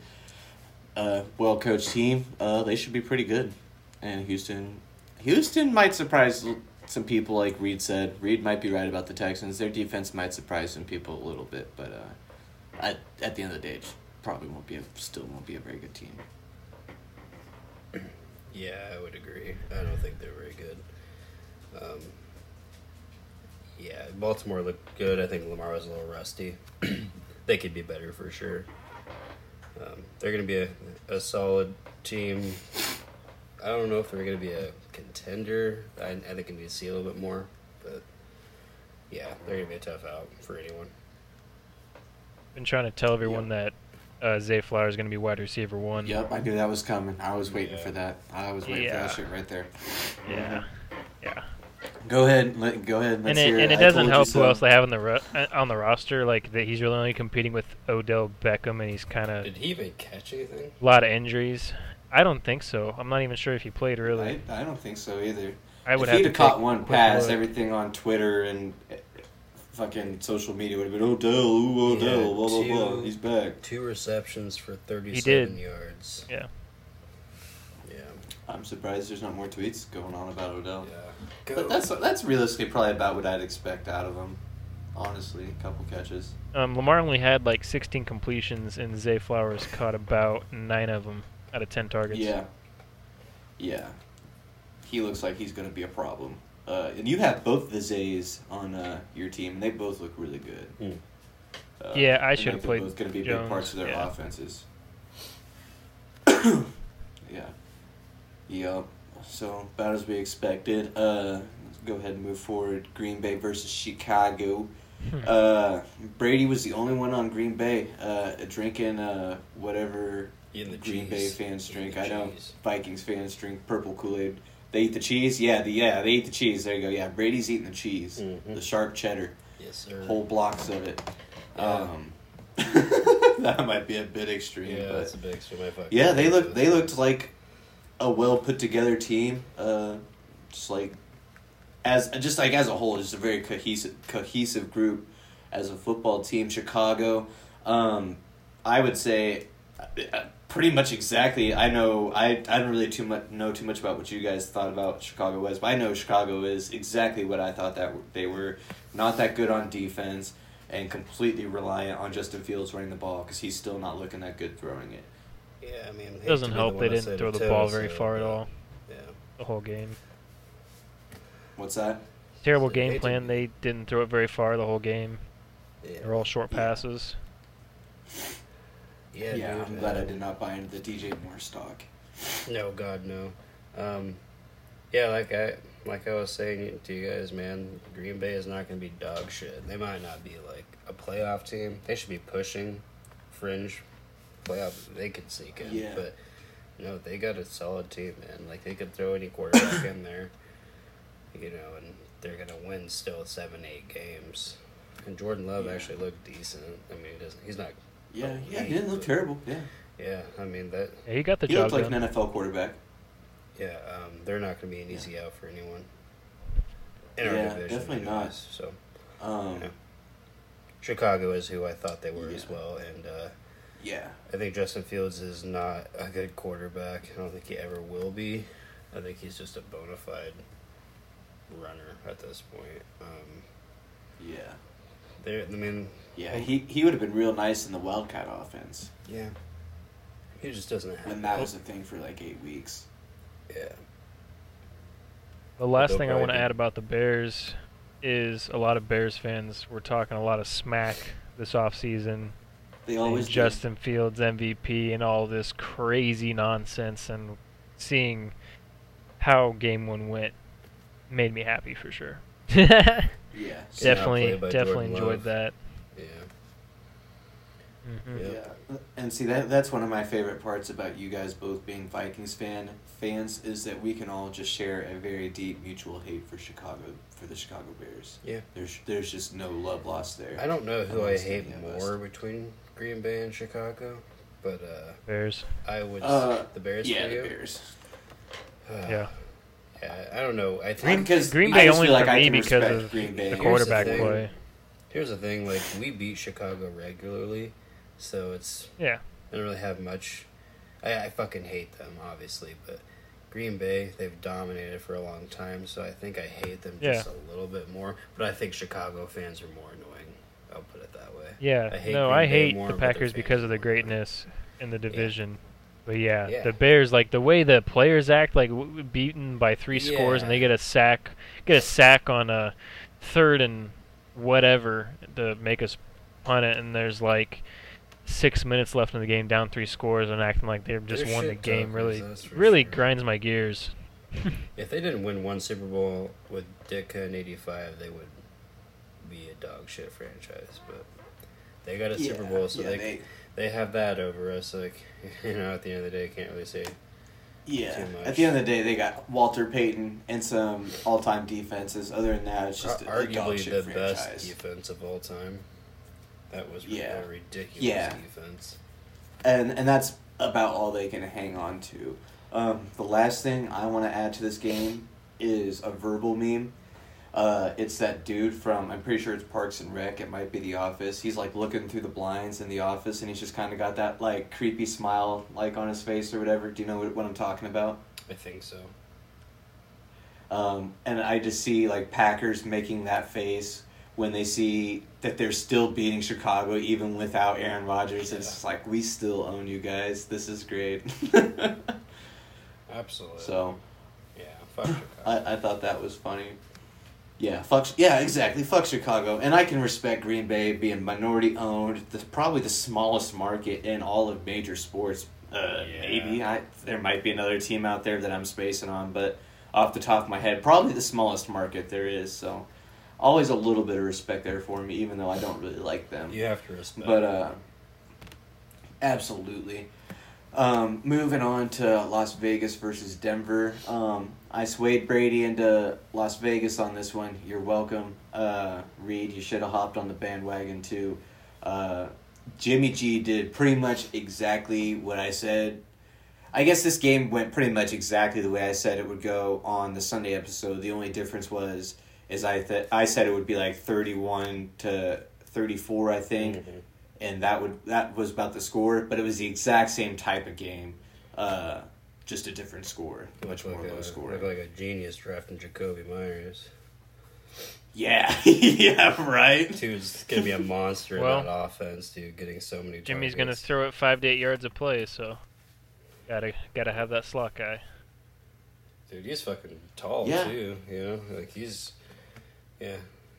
Uh, well coached team. Uh, they should be pretty good. And Houston, Houston might surprise some people, like Reed said. Reed might be right about the Texans. Their defense might surprise some people a little bit, but uh, at at the end of the day, it probably won't be a, still won't be a very good team. Yeah, I would agree. I don't think they're very good. Um, yeah, Baltimore looked good. I think Lamar was a little rusty. they could be better for sure. Um, they're going to be a, a solid team. I don't know if they're going to be a contender. I, I think they need to see a little bit more. But yeah, they're going to be a tough out for anyone. Been trying to tell everyone that uh, Zay Flower is going to be wide receiver one. Yep, I knew that was coming. I was waiting Yeah. for that. I was waiting for that shit right there. Yeah. Yeah. Go ahead, let, go ahead. And Let's it, hear and it I doesn't told you help who so. else they have on the ro- uh, on the roster. Like that, he's really only competing with Odell Beckham, and he's kind of Did he even catch anything? a lot of injuries. I don't think so. I'm not even sure if he played really. I, I don't think so either. I, would if have he'd to have caught one pass, look. everything on Twitter and fucking social media would have been Odell, ooh, Odell, Yeah, blah blah blah. He's back. Two receptions for 37 yards. Yeah. Yeah. I'm surprised there's not more tweets going on about Odell. Yeah. But that's that's realistically probably about what I'd expect out of him. Honestly, a couple catches. Um, Lamar only had like 16 completions, and Zay Flowers caught about nine of them out of 10 targets. Yeah. Yeah. He looks like he's going to be a problem. Uh, and you have both the Zays on uh, your team, and they both look really good. Hmm. Uh, Yeah, I should've think they're played both going to be big parts of their yeah. offenses. yeah. Yep. So, about as we expected. Uh, let's go ahead and move forward. Green Bay versus Chicago. Hmm. Uh, Brady was the only one on Green Bay uh, drinking uh, whatever Eating the Green cheese. Bay fans drink. I know cheese. Vikings fans drink purple Kool Aid. They eat the cheese. Yeah, the yeah they eat the cheese. There you go. Yeah, Brady's eating the cheese, Mhm. the sharp cheddar, Yes, sir. whole blocks of it. Yeah. Um, that might be a bit extreme, yeah, that's a big extreme. Yeah, they look they looked like a well put together team. Uh, just like as just like as a whole, just a very cohesive cohesive group as a football team. Chicago, um, I would say, uh, pretty much exactly. I know I I don't really too much know too much about what you guys thought about Chicago was, but I know Chicago is exactly what I thought that they were. Not that good on defense. And completely reliant on Justin Fields running the ball because he's still not looking that good throwing it. Yeah, I mean, hate It doesn't be the help they didn't throw the toe, ball very so, far at all Yeah. the whole game. What's that? Terrible They game didn't- plan. They didn't throw it very far the whole game. Yeah. They're all short Yeah. passes. Yeah, Yeah, dude, I'm glad I did not buy into the DJ Moore stock. No, God, no. Um, yeah, like I like I was saying to you guys, man, Green Bay is not going to be dog shit. They might not be like a playoff team. They should be pushing fringe playoff. They could sneak in, Yeah. but no, they got a solid team, man. Like they could throw any quarterback in there, you know, and they're gonna win still seven, eight games. And Jordan Love Yeah. actually looked decent. I mean, he doesn't. He's not. Yeah, Oh, yeah, he didn't look but- terrible. Yeah, Yeah, I mean that. Yeah, he got the he job looked like done. an NFL quarterback. Yeah, um, they're not going to be an easy out for anyone. In Yeah, division, definitely anyways. not. So Um, Yeah. Chicago is who I thought they were as well, and uh, yeah, I think Justin Fields is not a good quarterback. I don't think he ever will be. I think he's just a bona fide runner at this point. Um, yeah, there, I mean, yeah. He he would have been real nice in the Wildcat offense. yeah, He just doesn't have. And that was a thing for like eight weeks. Yeah. The last thing I want to add about the Bears is a lot of Bears fans were talking a lot of smack this offseason. They always did. Justin Fields MVP and all this crazy nonsense and seeing how game one went made me happy for sure. Yeah. Definitely definitely Jordan enjoyed Love. that. Yeah. hmm Yeah. Yeah, and see that that's one of my favorite parts about you guys both being Vikings fan fans is that we can all just share a very deep mutual hate for Chicago for the Chicago Bears. Yeah. There's there's just no love lost there. I don't know who I hate any of us. more between Green Bay and Chicago, but uh, Bears. I would Uh, the Bears yeah, for the you. Bears. Yeah. Yeah, I don't know. I Green- think Because Green Bay just only like for I me can because of Green Bay. the Here's the quarterback play. here's the thing: like we beat Chicago regularly, so it's Yeah. I don't really have much. I, I fucking hate them, obviously, but Green Bay they've dominated for a long time, so I think I hate them just a little bit more. But I think Chicago fans are more annoying. I'll put it that way. Yeah. I hate no, Green I Bay hate more, the Packers because of the greatness in the division. But yeah, Yeah. the Bears like the way the players act, like w- beaten by three scores, and they get a sack, get a sack on a third and whatever to make us punt it, and there's like six minutes left in the game, down three scores, and acting like they've just They're won the game. Really, really sure. grinds my gears. If they didn't win one Super Bowl with Ditka in '85, they would be a dog shit franchise. But they got a Super Bowl, so yeah, they, they, they have that over us. Like you know, at the end of the day, I can't really say. yeah. too much. At the end of the day, they got Walter Payton and some all-time defenses. Other than that, it's just a, a dog arguably shit the franchise. best defense of all time. That was Yeah. a ridiculous Yeah. defense. and and that's about all they can hang on to. Um, the last thing I want to add to this game is a verbal meme. Uh, it's that dude from I'm pretty sure it's Parks and Rec. It might be The Office. He's like looking through the blinds in the office, and he's just kind of got that like creepy smile like on his face or whatever. Do you know what, what I'm talking about? I think so. Um, and I just see like Packers making that face when they see that they're still beating Chicago even without Aaron Rodgers. It's like we still own you guys. This is great. Absolutely. so yeah, fuck Chicago. I, I thought that was funny. Yeah, fuck. Yeah, exactly. Fuck Chicago, and I can respect Green Bay being minority owned. The, probably the smallest market in all of major sports. Uh, Yeah. Maybe I there might be another team out there that I'm spacing on, but off the top of my head, probably the smallest market there is. So, always a little bit of respect there for me, even though I don't really like them. you have to respect. But uh, absolutely. Um, moving on to Las Vegas versus Denver. Um, I swayed Brady into Las Vegas on this one. You're welcome, uh, Reed. You should have hopped on the bandwagon too. Uh, Jimmy G did pretty much exactly what I said. I guess this game went pretty much exactly the way I said it would go on the Sunday episode. The only difference was is I th- I said it would be like thirty one to thirty four. I think Mhm. and that would that was about the score, but it was the exact same type of game, uh, just a different score, much Look more low score. like a genius drafting Jakobi Meyers. yeah, yeah, right. Dude's gonna be a monster Well, in that offense, dude. Getting so many. Jimmy's gonna throw it five to eight yards of play, so gotta gotta have that slot guy. Dude, he's fucking tall Yeah. too. You know, like he's, yeah,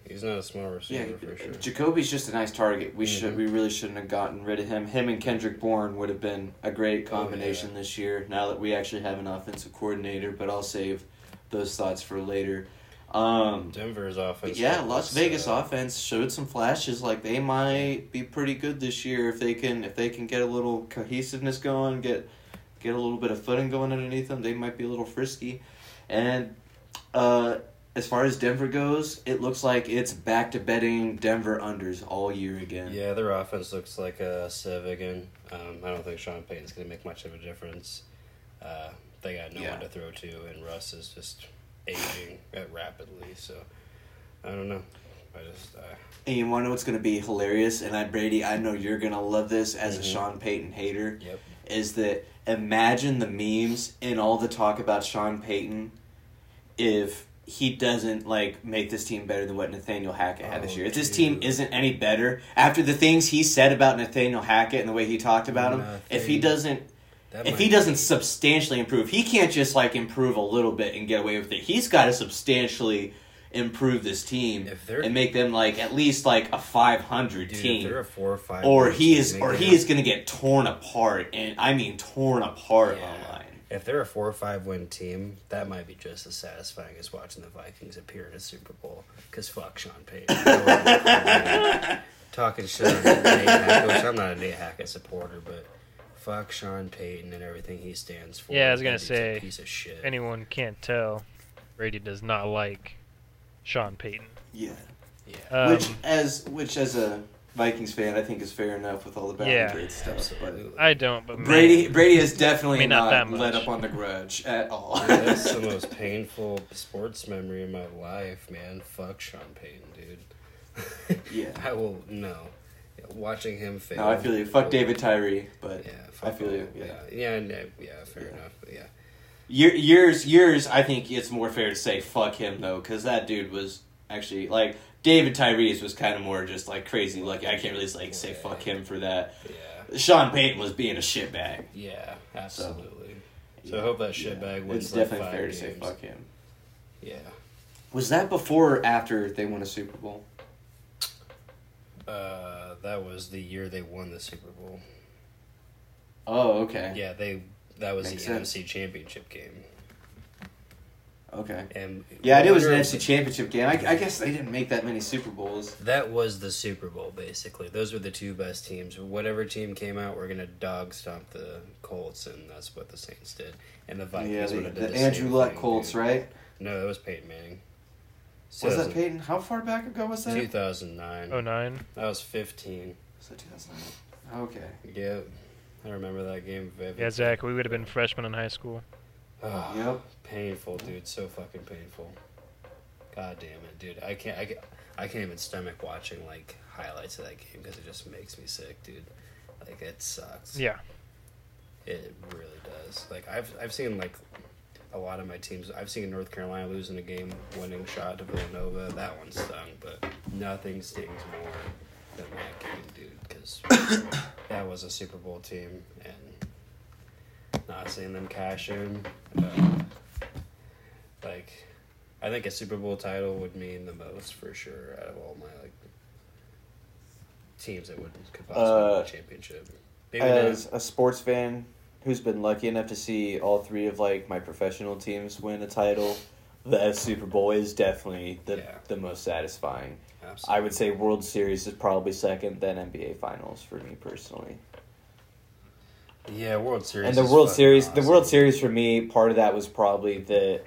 he's not a small Yeah, receiver for sure. Jakobi's just a nice target. We should Mhm. we really shouldn't have gotten rid of him. Him and Kendrick Bourne would have been a great Oh, combination this year. Now that we actually have an offensive coordinator, but I'll save those thoughts for later. Um, Denver's offense. yeah, Las Vegas uh, offense showed some flashes. Like they might be pretty good this year if they can if they can get a little cohesiveness going, get get a little bit of footing going underneath them. They might be a little frisky, and uh, as far as Denver goes, it looks like it's back to betting Denver unders all year again. Yeah, their offense looks like a sieve again. Um, I don't think Sean Payton's gonna make much of a difference. Uh, they got no Yeah. one to throw to, and Russ is just aging rapidly. So I don't know. I just uh, And you want to know what's going to be hilarious? And I Brady, I know you're going to love this as a Mhm. Sean Payton hater. yep. is that imagine the memes and all the talk about Sean Payton if he doesn't like make this team better than what Nathaniel Hackett had this Oh, year. If this dude. team isn't any better after the things he said about Nathaniel Hackett and the way he talked about him, if he doesn't That if he doesn't be- substantially improve, he can't just like improve a little bit and get away with it. He's got to substantially improve this team and make them like at least like a 500 Dude, team. they're a four or five, or he is or he is going to get torn apart and I mean torn apart Yeah. Online. If they're a four or five win team, that might be just as satisfying as watching the Vikings appear in a Super Bowl. Because fuck Sean Payton. Talking shit on Nate Hackett, which I'm not a Nate Hackett supporter, but fuck Sean Payton and everything he stands for. Yeah, I was gonna dude's a say, piece of shit. Anyone can't tell. Brady does not like Sean Payton. Yeah. yeah, Um, which as which as a Vikings fan I think is fair enough with all the Yeah. boundaries stuff. But. I don't, but man, Brady Brady has definitely I mean, not not, that let up on the grudge at all. Dude, that's the most painful sports memory in my life, man. Fuck Sean Payton, dude. Yeah. I will no. Watching him fail. no, I feel you. Fuck David Tyree, but Yeah, I feel all- you. Yeah. yeah, yeah, yeah. Fair Yeah. enough. But yeah, Year, years, years. I think it's more fair to say fuck him though, because that dude was actually like David Tyrese was kind of more just like crazy lucky. I can't really like say fuck him for that. yeah, Sean Payton was being a shitbag. yeah. Absolutely. So, Yeah. I hope that shitbag Yeah. wins. It's like definitely fair to say fuck him. Yeah. Was that before or after they won a Super Bowl? Uh, that was the year they won the Super Bowl. Oh, okay. Yeah, they. That was Makes the sense. NFC Championship game. Okay. And Yeah, it was an wonder- NFC Championship game. I, I guess they didn't make that many Super Bowls. That was the Super Bowl, basically. Those were the two best teams. Whatever team came out, we're gonna dog stomp the Colts, and that's what the Saints did. And the Vikings yeah, the, did the the Andrew same Luck thing, Colts, dude. right? No, that was Peyton Manning. Was that Peyton? How far back ago was that? Two thousand nine. Oh nine. That was fifteen. Was that 2009? Okay. Yeah, I remember that game vividly. Yeah, Zach, we would have been freshmen in high school. Oh, Yep. Painful, dude. So fucking painful. God damn it, dude. I can't. I, can't- I can't even stomach watching like highlights of that game because it just makes me sick, dude. Like it sucks. Yeah. It really does. Like I've I've seen like a lot of my teams. I've seen North Carolina losing a game winning shot to Villanova. That one stung, but nothing stings more than that game, dude. Because that was a Super Bowl team, and not seeing them cash in. Uh, like, I think a Super Bowl title would mean the most for sure out of all my like teams that would could possibly win Uh, a championship. Maybe As not. a sports fan who's been lucky enough to see all three of like my professional teams win a title, the Super Bowl is definitely the Yeah. the most satisfying. Absolutely. I would say World Series is probably second, then NBA Finals for me personally. Yeah, World Series. and the World Series, the. World Series for me, part of that was probably the,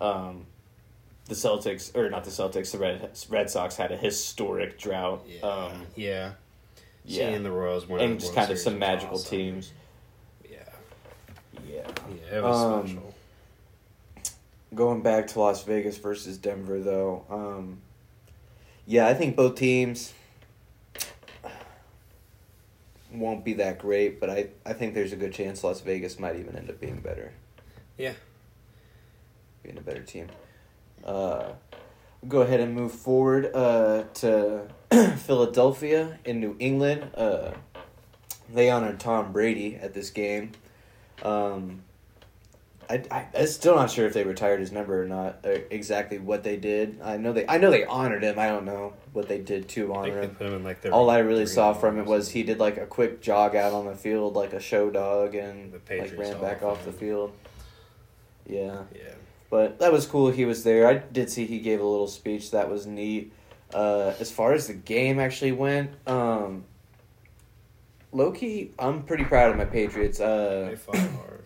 um, the Celtics or not the Celtics, the Red Red Sox had a historic drought. Yeah, Um, yeah. yeah, Seeing the Royals win and just kind of some magical awesome. teams. Yeah, Yeah. yeah, it was Um, special. Going back to Las Vegas versus Denver, though, um, yeah, I think both teams won't be that great, but I, I think there's a good chance Las Vegas might even end up being better. Yeah. Being a better team. Uh, go ahead and move forward uh, to Philadelphia in New England. Uh, they honored Tom Brady at this game. Um, I, I I'm still not sure if they retired his number or not. Uh, exactly what they did. I know they I know they honored him. I don't know what they did to honor him. put him in like. All I really saw from it was he did like a quick jog out on the field, like a show dog, and like ran back of off the field. Yeah, Yeah. but that was cool. He was there. I did see he gave a little speech. That was neat. Uh, as far as the game actually went, um, low key, I'm pretty proud of my Patriots. Uh, They fought hard.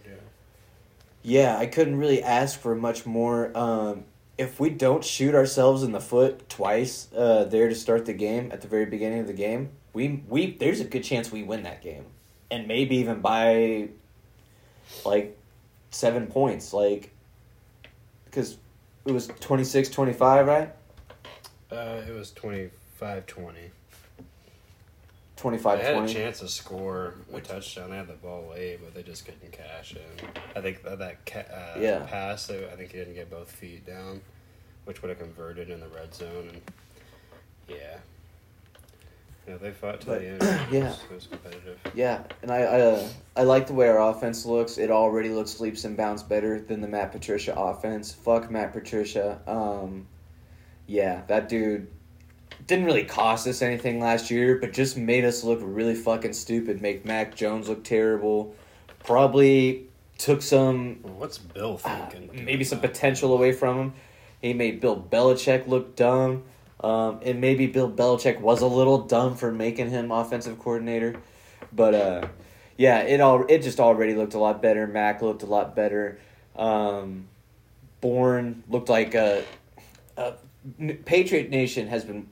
Yeah. I couldn't really ask for much more. Um, if we don't shoot ourselves in the foot twice uh, there to start the game at the very beginning of the game, we we there's a good chance we win that game, and maybe even by like seven points, like because it was 26-25, right? Uh, it was 25-20. 25 They had a chance to score a touchdown. They had the ball late, but they just couldn't cash in. I think that, that ca- uh, Yeah. pass, I think he didn't get both feet down, which would have converted in the red zone. And yeah, Yeah, they fought to the end. It was- yeah. it was competitive. Yeah, and I I, uh, I like the way our offense looks. It already looks leaps and bounds better than the Matt Patricia offense. Fuck Matt Patricia. Um, yeah, that dude didn't really cost us anything last year, but just made us look really fucking stupid. Make Mac Jones look terrible. Probably took some what's Bill uh, thinking? maybe some potential away from him. He made Bill Belichick look dumb. Um, and maybe Bill Belichick was a little dumb for making him offensive coordinator. But uh, yeah, it all it just already looked a lot better. Mac looked a lot better. Um, Bourne looked like a, a Patriot Nation has been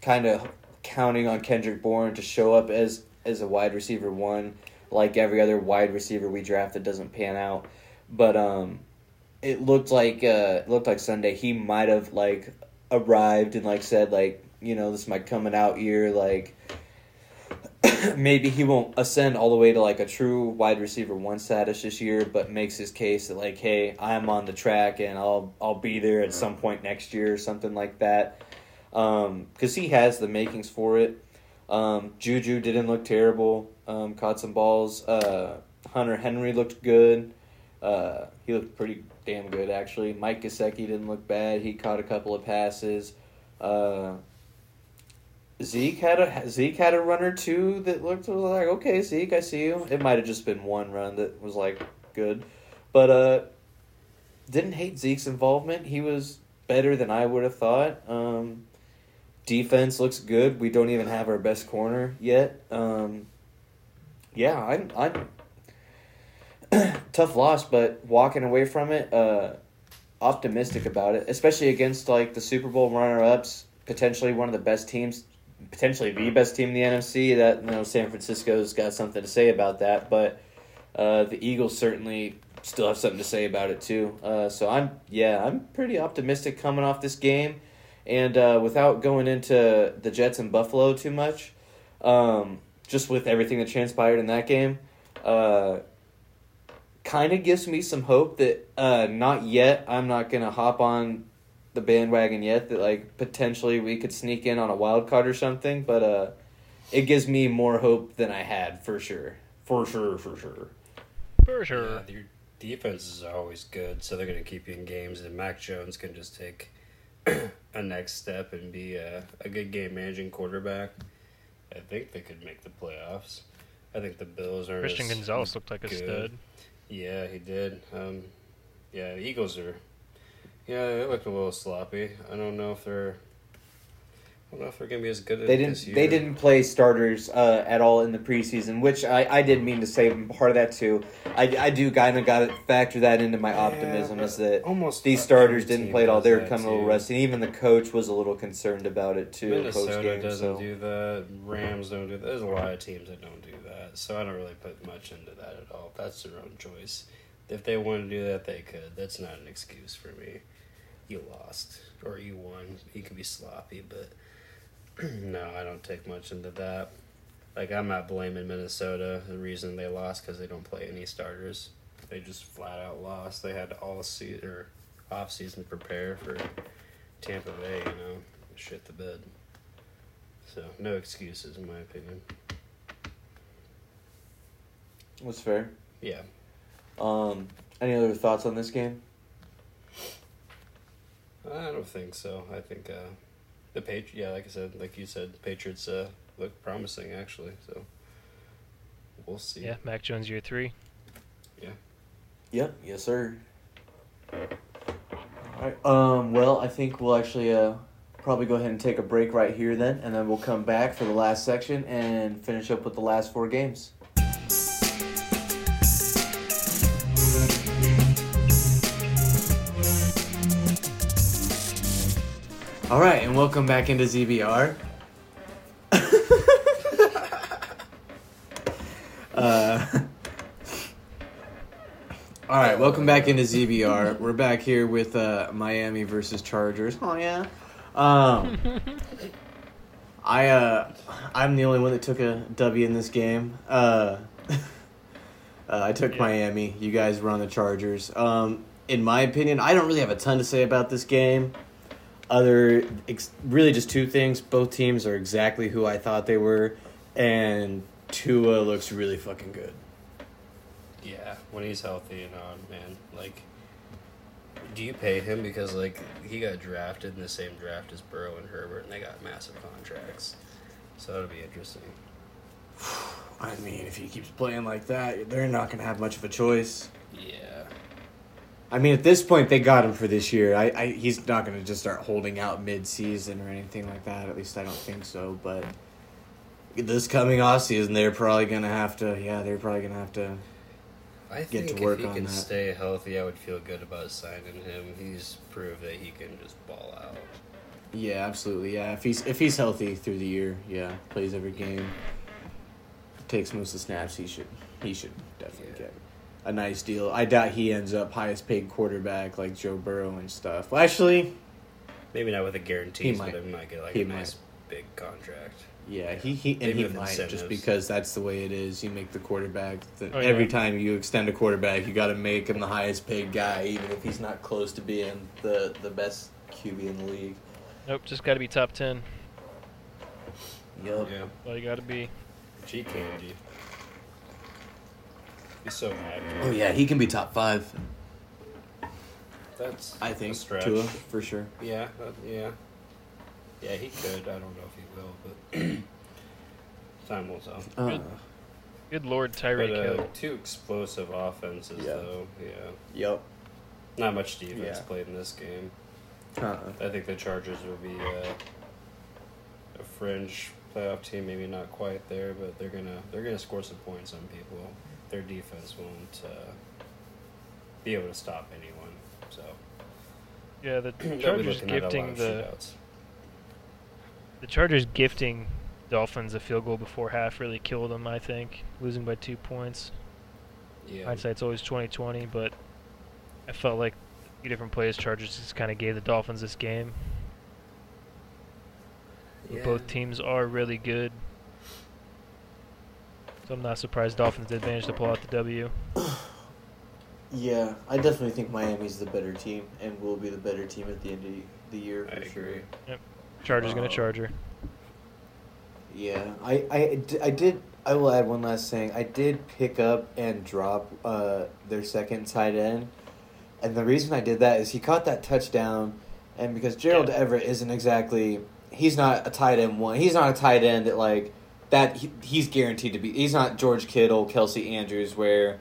kind of counting on Kendrick Bourne to show up as as a wide receiver one, like every other wide receiver we draft that doesn't pan out. But um, it looked like uh, it looked like Sunday he might have like arrived and like said like you know this is my coming out year like maybe he won't ascend all the way to like a true wide receiver one status this year but makes his case that like hey i'm on the track and i'll i'll be there at some point next year or something like that. Um because he has the makings for it. Um juju didn't look terrible. Um caught some balls. Uh hunter henry looked good. Uh he looked pretty damn good actually. Mike Gesicki didn't look bad. He caught a couple of passes. Uh Zeke had a Zeke had a run or two that looked like okay Zeke I see you. It might have just been one run that was like good, but uh, didn't hate Zeke's involvement. He was better than I would have thought. Um, defense looks good. We don't even have our best corner yet. Um, yeah, I'm I'm tough loss, but walking away from it, uh, optimistic about it, especially against like the Super Bowl runner ups, potentially one of the best teams potentially the best team in the NFC. That you know, San Francisco's got something to say about that, but uh, the Eagles certainly still have something to say about it too. Uh, so I'm yeah, I'm pretty optimistic coming off this game, and uh, without going into the Jets and Buffalo too much, um, just with everything that transpired in that game. Uh, Kind of gives me some hope that uh, not yet. I'm not gonna hop on the bandwagon yet that like potentially we could sneak in on a wild card or something, but uh it gives me more hope than I had for sure. For sure, for sure. For sure. Yeah, your defenses are always good, so they're going to keep you in games, and Mac Jones can just take a next step and be a, a good game managing quarterback. I think they could make the playoffs. I think the Bills are Christian Gonzalez looked like a good. stud. Yeah, he did. Um, yeah, the Eagles are. Yeah, they looked a little sloppy. I don't know if they're. I don't know if they're gonna be as good. They didn't year. they didn't play starters uh, at all in the preseason, which I, I did mean to say part of that too. I, I do kind of got to factor that into my optimism but is that almost these starters didn't play at all. They were coming a little rusty. And even the coach was a little concerned about it too. Minnesota game. doesn't So do that. Rams don't do that. There's a lot of teams that don't do that. So I don't really put much into that at all. That's their own choice. If they want to do that, they could. That's not an excuse for me. You lost or you won. You can be sloppy, but no, I don't take much into that. Like I'm not blaming Minnesota. The reason they lost because they don't play any starters. They just flat out lost. They had to all season or off season prepare for Tampa Bay. You know, shit the bed. So no excuses in my opinion. was fair. Yeah. Um, any other thoughts on this game? I don't think so. I think uh, the Patri Yeah, like I said, like you said, the Patriots uh, look promising actually. So we'll see. Yeah, Mac Jones year three. Yeah. Yep. Yes, sir. All right. Um. Well, I think we'll actually uh probably go ahead and take a break right here then, and then we'll come back for the last section and finish up with the last four games. All right, and welcome back into ZBR. uh, all right, welcome back into ZBR. We're back here with uh, Miami versus Chargers. Oh yeah. Um, I uh, I'm the only one that took a W in this game. Uh, uh, I took Yeah. Miami. You guys were on the Chargers. Um, in my opinion, I don't really have a ton to say about this game. Other ex- really just two things. Both teams are exactly who I thought they were, and Tua looks really fucking good. Yeah, when he's healthy and on, man. Like, do you pay him because like he got drafted in the same draft as Burrow and Herbert, and they got massive contracts. So that'll be interesting. I mean, if he keeps playing like that, they're not gonna have much of a choice. Yeah. I mean, at this point, they got him for this year. I, I he's not gonna just start holding out mid-season or anything like that. At least I don't think so. But this coming off season, they're probably gonna have to. Yeah, they're probably gonna have to. I Get think to work if he on can that. stay healthy, I would feel good about signing him. He's proved that he can just ball out. Yeah, absolutely. Yeah, if he's if he's healthy through the year, yeah, plays every game, takes most of the snaps, he should he should definitely Yeah. get a nice deal. I doubt he ends up highest paid quarterback like Joe Burrow and stuff. Well, actually, Maybe not with a guarantee, He but might. he might get like He a nice big contract. yeah, he, he and Maybe he with might just because that's the way it is. You make the quarterback the, Oh, yeah. every time you extend a quarterback, you got to make him the highest paid guy, even if he's not close to being the the best QB in the league. Nope, just got to be top ten. Yep. Yeah. All you got to be. G candy. He's so happy. Oh yeah, he can be top five. That's I a think stretch. Tua for sure. Yeah, that, yeah. Yeah, he could. I don't know if he will, but time will tell. Uh, Good. Good lord, Tyreek But uh, two explosive offenses, Yeah. though. Yeah, yep. not much defense Yeah. played in this game. Uh, I think the Chargers will be uh, a fringe playoff team. Maybe not quite there, but they're gonna they're gonna score some points on people. Their defense won't uh, be able to stop anyone. So Yeah, the Chargers looking at a lot gifting the shootouts. the Chargers gifting Dolphins a field goal before half really killed them. I think losing by two points. Yeah, Hindsight's always twenty twenty, but I felt like a few different plays Chargers just kind of gave the Dolphins this game. yeah. Both teams are really good, so I'm not surprised Dolphins did manage to pull out the W. yeah, I definitely think Miami's the better team and will be the better team at the end of the year. I For sure. agree. Chargers gonna Uh, Charger. Yeah, I I did. I will add one last thing. I did pick up and drop uh, their second tight end, and the reason I did that is he caught that touchdown, and because Gerald Yeah. Everett isn't exactly he's not a tight end one. He's not a tight end that like that. He, he's guaranteed to be. He's not George Kittle, Kelce Andrews, where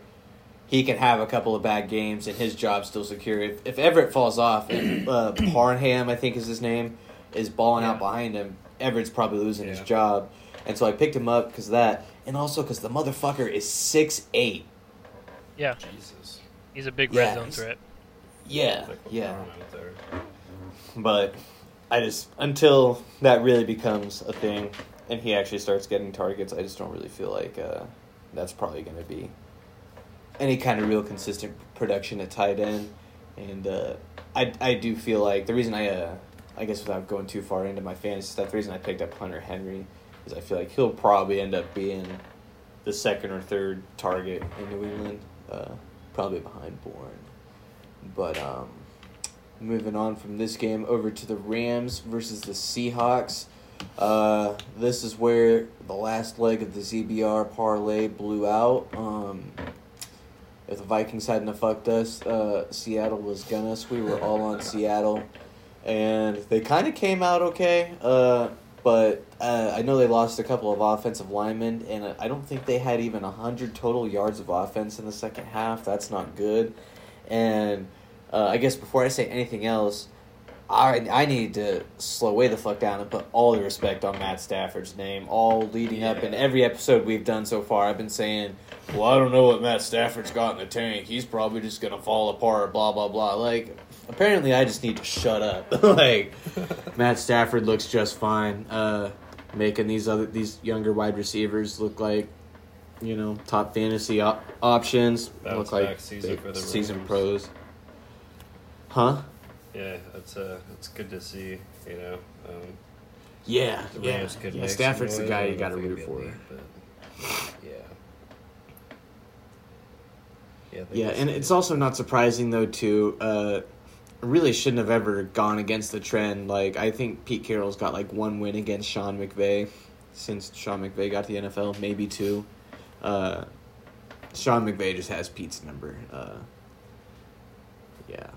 he can have a couple of bad games and his job's still secure. If, if Everett falls off and uh, Parham, I think is his name, is balling out behind him, Everett's probably losing his job. And so I picked him up because of that, and also because the motherfucker is six eight. Yeah, Jesus. he's a big Yeah, red zone threat. Yeah, yeah. LeBron out there. But I just until that really becomes a thing, and he actually starts getting targets, I just don't really feel like uh, that's probably going to be any kind of real consistent production at tight end. And uh, I I do feel like the reason I uh, I guess without going too far into my fantasy stuff, the reason I picked up Hunter Henry is I feel like he'll probably end up being the second or third target in New England, uh, probably behind Bourne. But um, moving on from this game over to the Rams versus the Seahawks. Uh, this is where the last leg of the ZBR parlay blew out. Um, if the Vikings hadn't fucked us, uh, Seattle was gonna us. We were all on Seattle, and they kind of came out okay. Uh, but uh, I know they lost a couple of offensive linemen, and I don't think they had even hundred total yards of offense in the second half. That's not good. And uh, I guess before I say anything else, I I need to slow way the fuck down and put all the respect on Matt Stafford's name. All leading up in every episode we've done so far, I've been saying, "Well, I don't know what Matt Stafford's got in the tank. He's probably just gonna fall apart." Blah blah blah. Like, apparently, I just need to shut up. like, Matt Stafford looks just fine. Uh, making these other these younger wide receivers look like, you know, top fantasy op- options. Bounce look like season for the season pros. Huh? Yeah, it's uh, that's good to see. You know, um, Yeah, yeah. Yeah Stafford's the guy you got to root for. elite, but yeah. Yeah, Yeah, and it's also not surprising though too. Uh, really shouldn't have ever gone against the trend. Like I think Pete Carroll's got like one win against Sean McVay since Sean McVay got to the NFL, maybe two. Uh, Sean McVay just has Pete's number. Uh, yeah,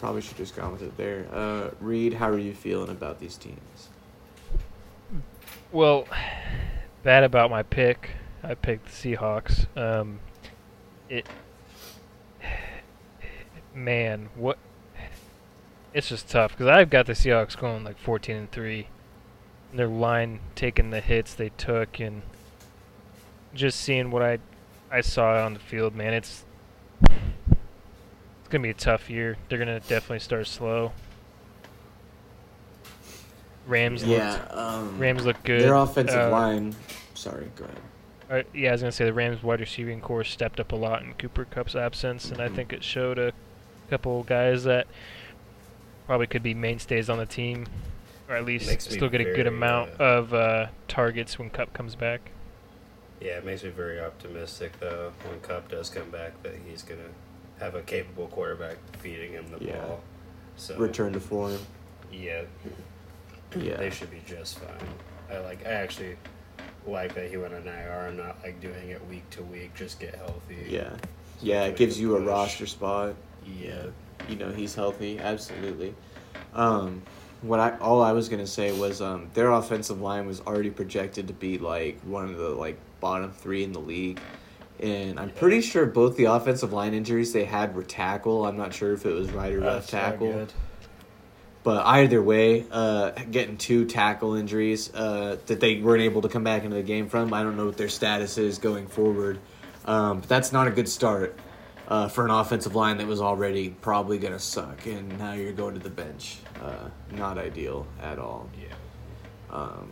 probably should just gone with it there. Uh, Reed, how are you feeling about these teams? Well, bad about my pick. I picked the Seahawks. Um, it, man, what? It's just tough because I've got the Seahawks going like fourteen and three. Their line taking the hits they took and just seeing what I I saw on the field, man, it's gonna be a tough year. They're gonna definitely start slow. Rams Yeah, looked um, Rams look good. Their offensive Uh, line. Sorry, go ahead. Uh, yeah, I was gonna say the Rams wide receiving corps stepped up a lot in Cooper Kupp's absence, and I Mhm. think it showed a couple guys that probably could be mainstays on the team, or at least still get a good amount uh, of uh, targets when Kupp comes back. Yeah, it makes me very optimistic though when Kupp does come back that he's gonna have a capable quarterback feeding him the Yeah. ball. So Return to form. Yeah, Yeah. they should be just fine. I like. I actually like that he went on IR and not like doing it week to week. Just get healthy. Yeah. Yeah, it gives you a roster spot. Yeah. You know, he's healthy, absolutely. Um what I all I was gonna say was um their offensive line was already projected to be like one of the like bottom three in the league. And I'm pretty sure both the offensive line injuries they had were tackle. I'm not sure if it was right or left That's tackle. But either way, uh, getting two tackle injuries uh, that they weren't able to come back into the game from, I don't know what their status is going forward. Um, but that's not a good start uh, for an offensive line that was already probably going to suck. And now you're going to the bench. Uh, not ideal at all. Yeah. Um,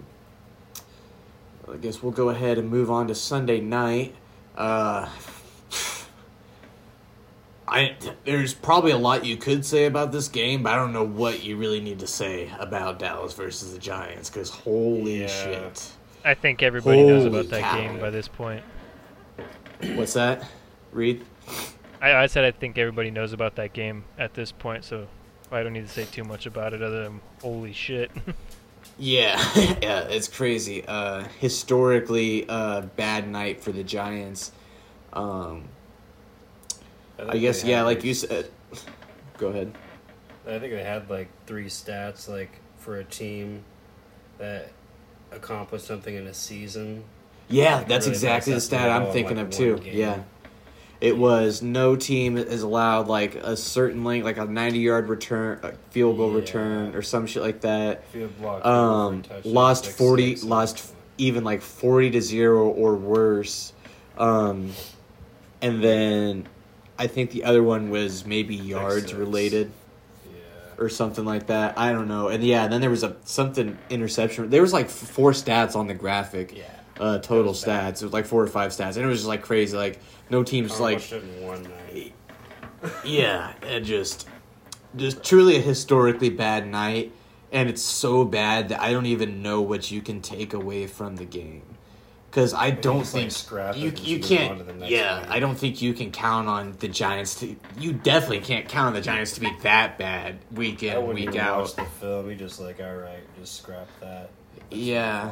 I guess we'll go ahead and move on to Sunday night. Uh, I there's probably a lot you could say about this game, but I don't know what you really need to say about Dallas versus the Giants because holy Yeah. shit! I think everybody knows about that cow. game by this point. What's that? Reed? I, I said I think everybody knows about that game at this point, so I don't need to say too much about it other than holy shit. Yeah, yeah, it's crazy. Uh, historically, uh, bad night for the Giants. Um, think I guess yeah, like you said. Go ahead. I think they had like three stats like for a team that accomplished something in a season. Yeah, Like, that's really exactly the stat I'm thinking like, of too. game. Yeah. It was no team is allowed like a certain length, like a 90 yard return, a field goal Yeah. return, or some shit like that. Field block. Um, lost 40, lost even like 40 to 0 or worse. Um, and then I think the other one was maybe yards related Yeah. or something like that. I don't know. And yeah, and then there was a something interception. There was like four stats on the graphic. Yeah. Uh, total stats. It was like four or five stats, and it was just like crazy. Like no teams like Accomplished it one night. yeah, and just just truly a historically bad night, and it's so bad that I don't even know what you can take away from the game. Because I don't like, think scrap you you just move on can't. to the next Yeah, one. I don't think you can count on the Giants to. You definitely can't count on the Giants to be that bad week I in wouldn't week out. watch the film. You just like, all right, just scrap that. Let's Yeah.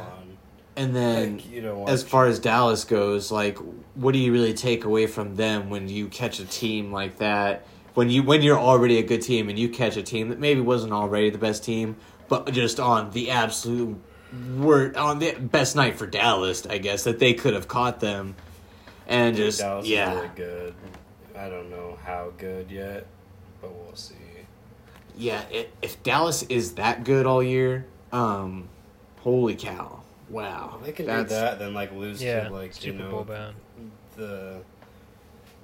And then Like, as far as Dallas goes, like what do you really take away from them when you catch a team like that? When you when you're already a good team and you catch a team that maybe wasn't already the best team, but just on the absolute word on the best night for Dallas, I guess that they could have caught them, and Dude, just Dallas yeah, is really good. I don't know how good yet, but we'll see. yeah. It, if Dallas is that good all year, um, holy cow, wow, They can That's- do that, then like lose yeah, to like Super you know Bowl bound. the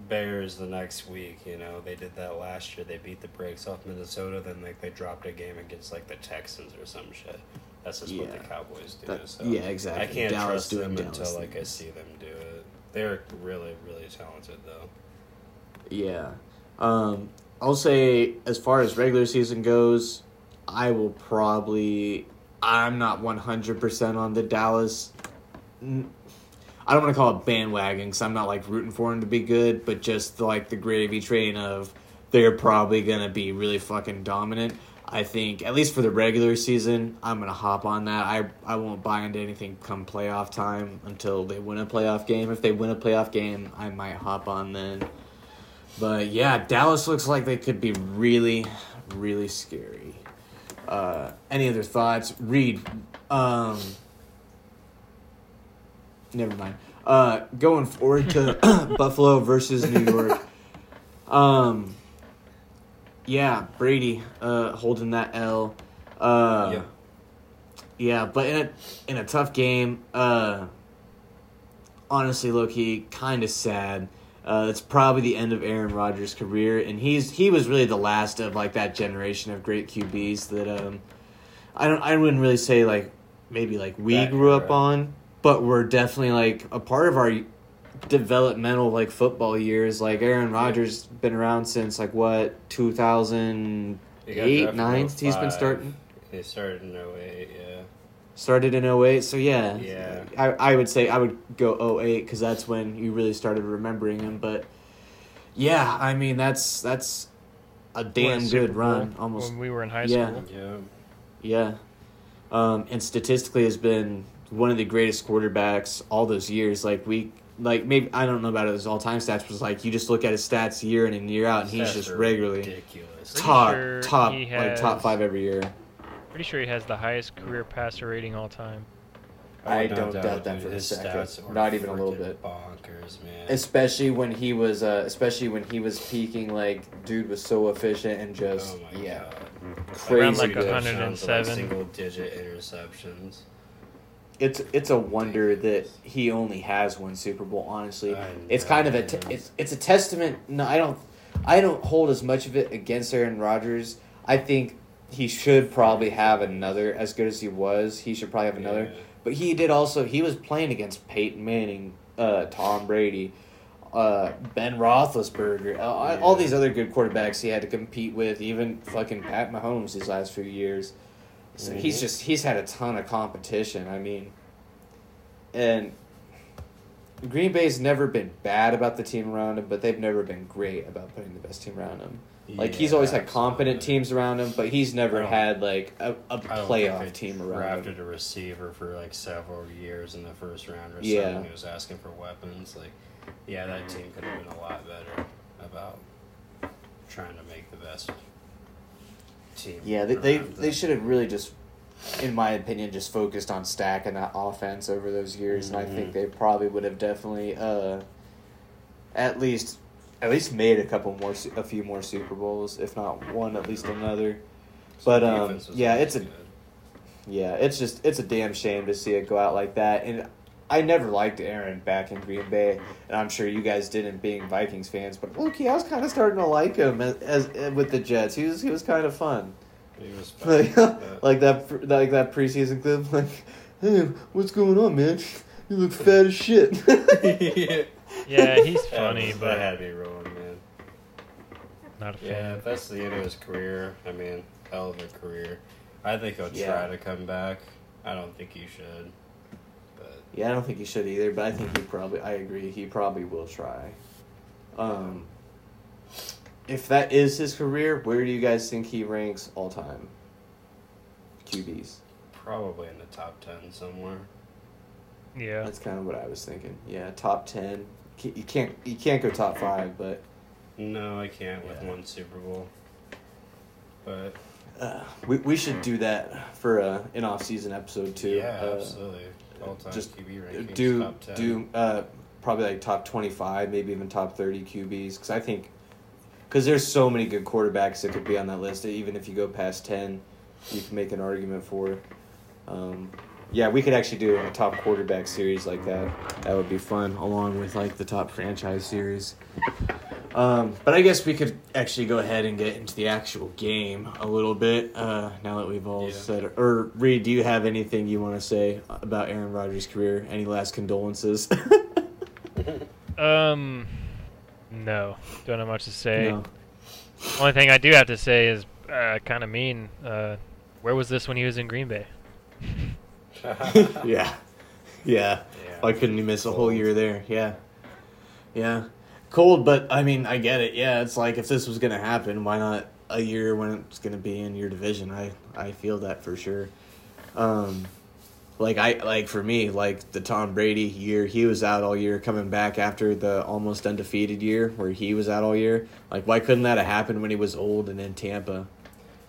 Bears the next week. You know they did that last year. They beat the brakes off Minnesota. Then like they dropped a game against like the Texans or some shit. That's just what the Cowboys do. That- so yeah, exactly. I can't Dallas trust doing them Dallas until like I see them do it. They're really really talented though. Yeah. Um, I'll say, as far as regular season goes, I will probably. I'm not 100% on the Dallas. I don't want to call it bandwagon because I'm not like rooting for them to be good, but just like the gravy train of they're probably gonna be really fucking dominant. I think at least for the regular season, I'm gonna hop on that. I I won't buy into anything come playoff time until they win a playoff game. If they win a playoff game, I might hop on then. But yeah, Dallas looks like they could be really, really scary. Uh, any other thoughts? Reed. um, never mind. Uh, going forward to Buffalo versus New York. Um, yeah, Brady uh, holding that L. Uh, Yeah. yeah, but in a in a tough game, uh, honestly, low key, kind of sad. Uh, it's probably the end of Aaron Rodgers' career, and he's he was really the last of like that generation of great QBs that um, I don't I wouldn't really say like maybe like we That grew up on, but we're definitely like a part of our developmental like football years. Like Aaron Rodgers been around since like what two thousand eight He got eight drafted in nine. He's been starting. He started in 08, yeah. Started in 08, so yeah. Yeah. I, I would say I would go 08 because that's when you really started remembering him. But yeah, I mean, that's that's a damn good Bowl run. Almost, when we were in high Yeah. school. Yeah. yeah. Um, and statistically has been one of the greatest quarterbacks all those years. Like, we, like, maybe, I don't know about his all time stats, but it's like you just look at his stats year in and year out, and he's Stats just regularly ridiculous. Top, sure top, he like top five every year. Pretty sure he has the highest career passer rating all time. I would not don't doubt that dude. for a His second. stats Not even a little bit. Bonkers, man. especially when he was uh especially when he was peaking like dude was so efficient and just oh yeah god. crazy Around, like, good. 100. Touchdowns and, like, 107. Single digit interceptions. it's it's a wonder that he only has one super bowl honestly it's kind of a te- it's it's a testament no i don't i don't hold as much of it against aaron rodgers i think he should probably have another as good as he was he should probably have another Yeah. But he did also. He was playing against Peyton Manning, uh, Tom Brady, uh, Ben Roethlisberger, uh, all these other good quarterbacks he had to compete with. Even fucking Pat Mahomes these last few years. So he's Mhm. just he's had a ton of competition. I mean, and Green Bay's never been bad about the team around him, but they've never been great about putting the best team around him. Like he's Yeah, always had competent absolutely. teams around him, but he's never had like a, don't playoff think team around him. drafted a receiver for like several years in the first round or Yeah. something. He was asking for weapons. Like, yeah, that team could have been a lot better about trying to make the best team. Yeah, they they, around they should have really just, in my opinion, just focused on stacking that offense over those years, and I think Mhm. they probably would have definitely, uh, at least, at least made a couple more, a few more Super Bowls, if not one, at least another. But um, yeah, it's a yeah, it's just it's a damn shame to see it go out like that, and. I never liked Aaron back in Green Bay, and I'm sure you guys didn't, being Vikings fans. But Loki, I was kind of starting to like him as, as with the Jets. He was he was kind of fun. He was like that like that preseason clip like hey what's going on man you look fat as shit Yeah, he's That funny, was- but that had me rolling, man. not a fan. Yeah, if that's the end of his career, I mean, hell of a career. I think he'll Yeah. try to come back. I don't think he should, but yeah i don't think he should either but i think he probably i agree he probably will try um if that is his career where do you guys think he ranks all time qb's probably in the top ten somewhere. Yeah. that's kind of what i was thinking yeah top 10 Ca- you can't you can't go top 5 but No, I can't with Yeah. one Super Bowl. But uh, we, we should do that for uh, an off-season episode too yeah, Uh, absolutely. All time just QB rankings, do top ten. do uh, probably like top 25 maybe even top 30 qb's because i think because there's so many good quarterbacks that could be on that list even if you go past 10 you can make an argument for um, yeah we could actually do a top quarterback series like that that would be fun along with like the top franchise series um, but i guess we could actually go ahead and get into the actual game a little bit uh, now that we've all Yeah. said or reed do you have anything you want to say about aaron rodgers career any last condolences Um, no, don't have much to say. no. Only thing I do have to say is uh, kind of mean. Uh, where was this when he was in Green Bay? yeah yeah why couldn't he miss a whole year there yeah yeah cold, but I mean, I get it. Yeah, it's like if this was gonna happen, why not a year when it's gonna be in your division? I I feel that for sure. Um, like I like for me, like the Tom Brady year, he was out all year, coming back after the almost undefeated year where he was out all year. Like, why couldn't that have happened when he was old and in Tampa?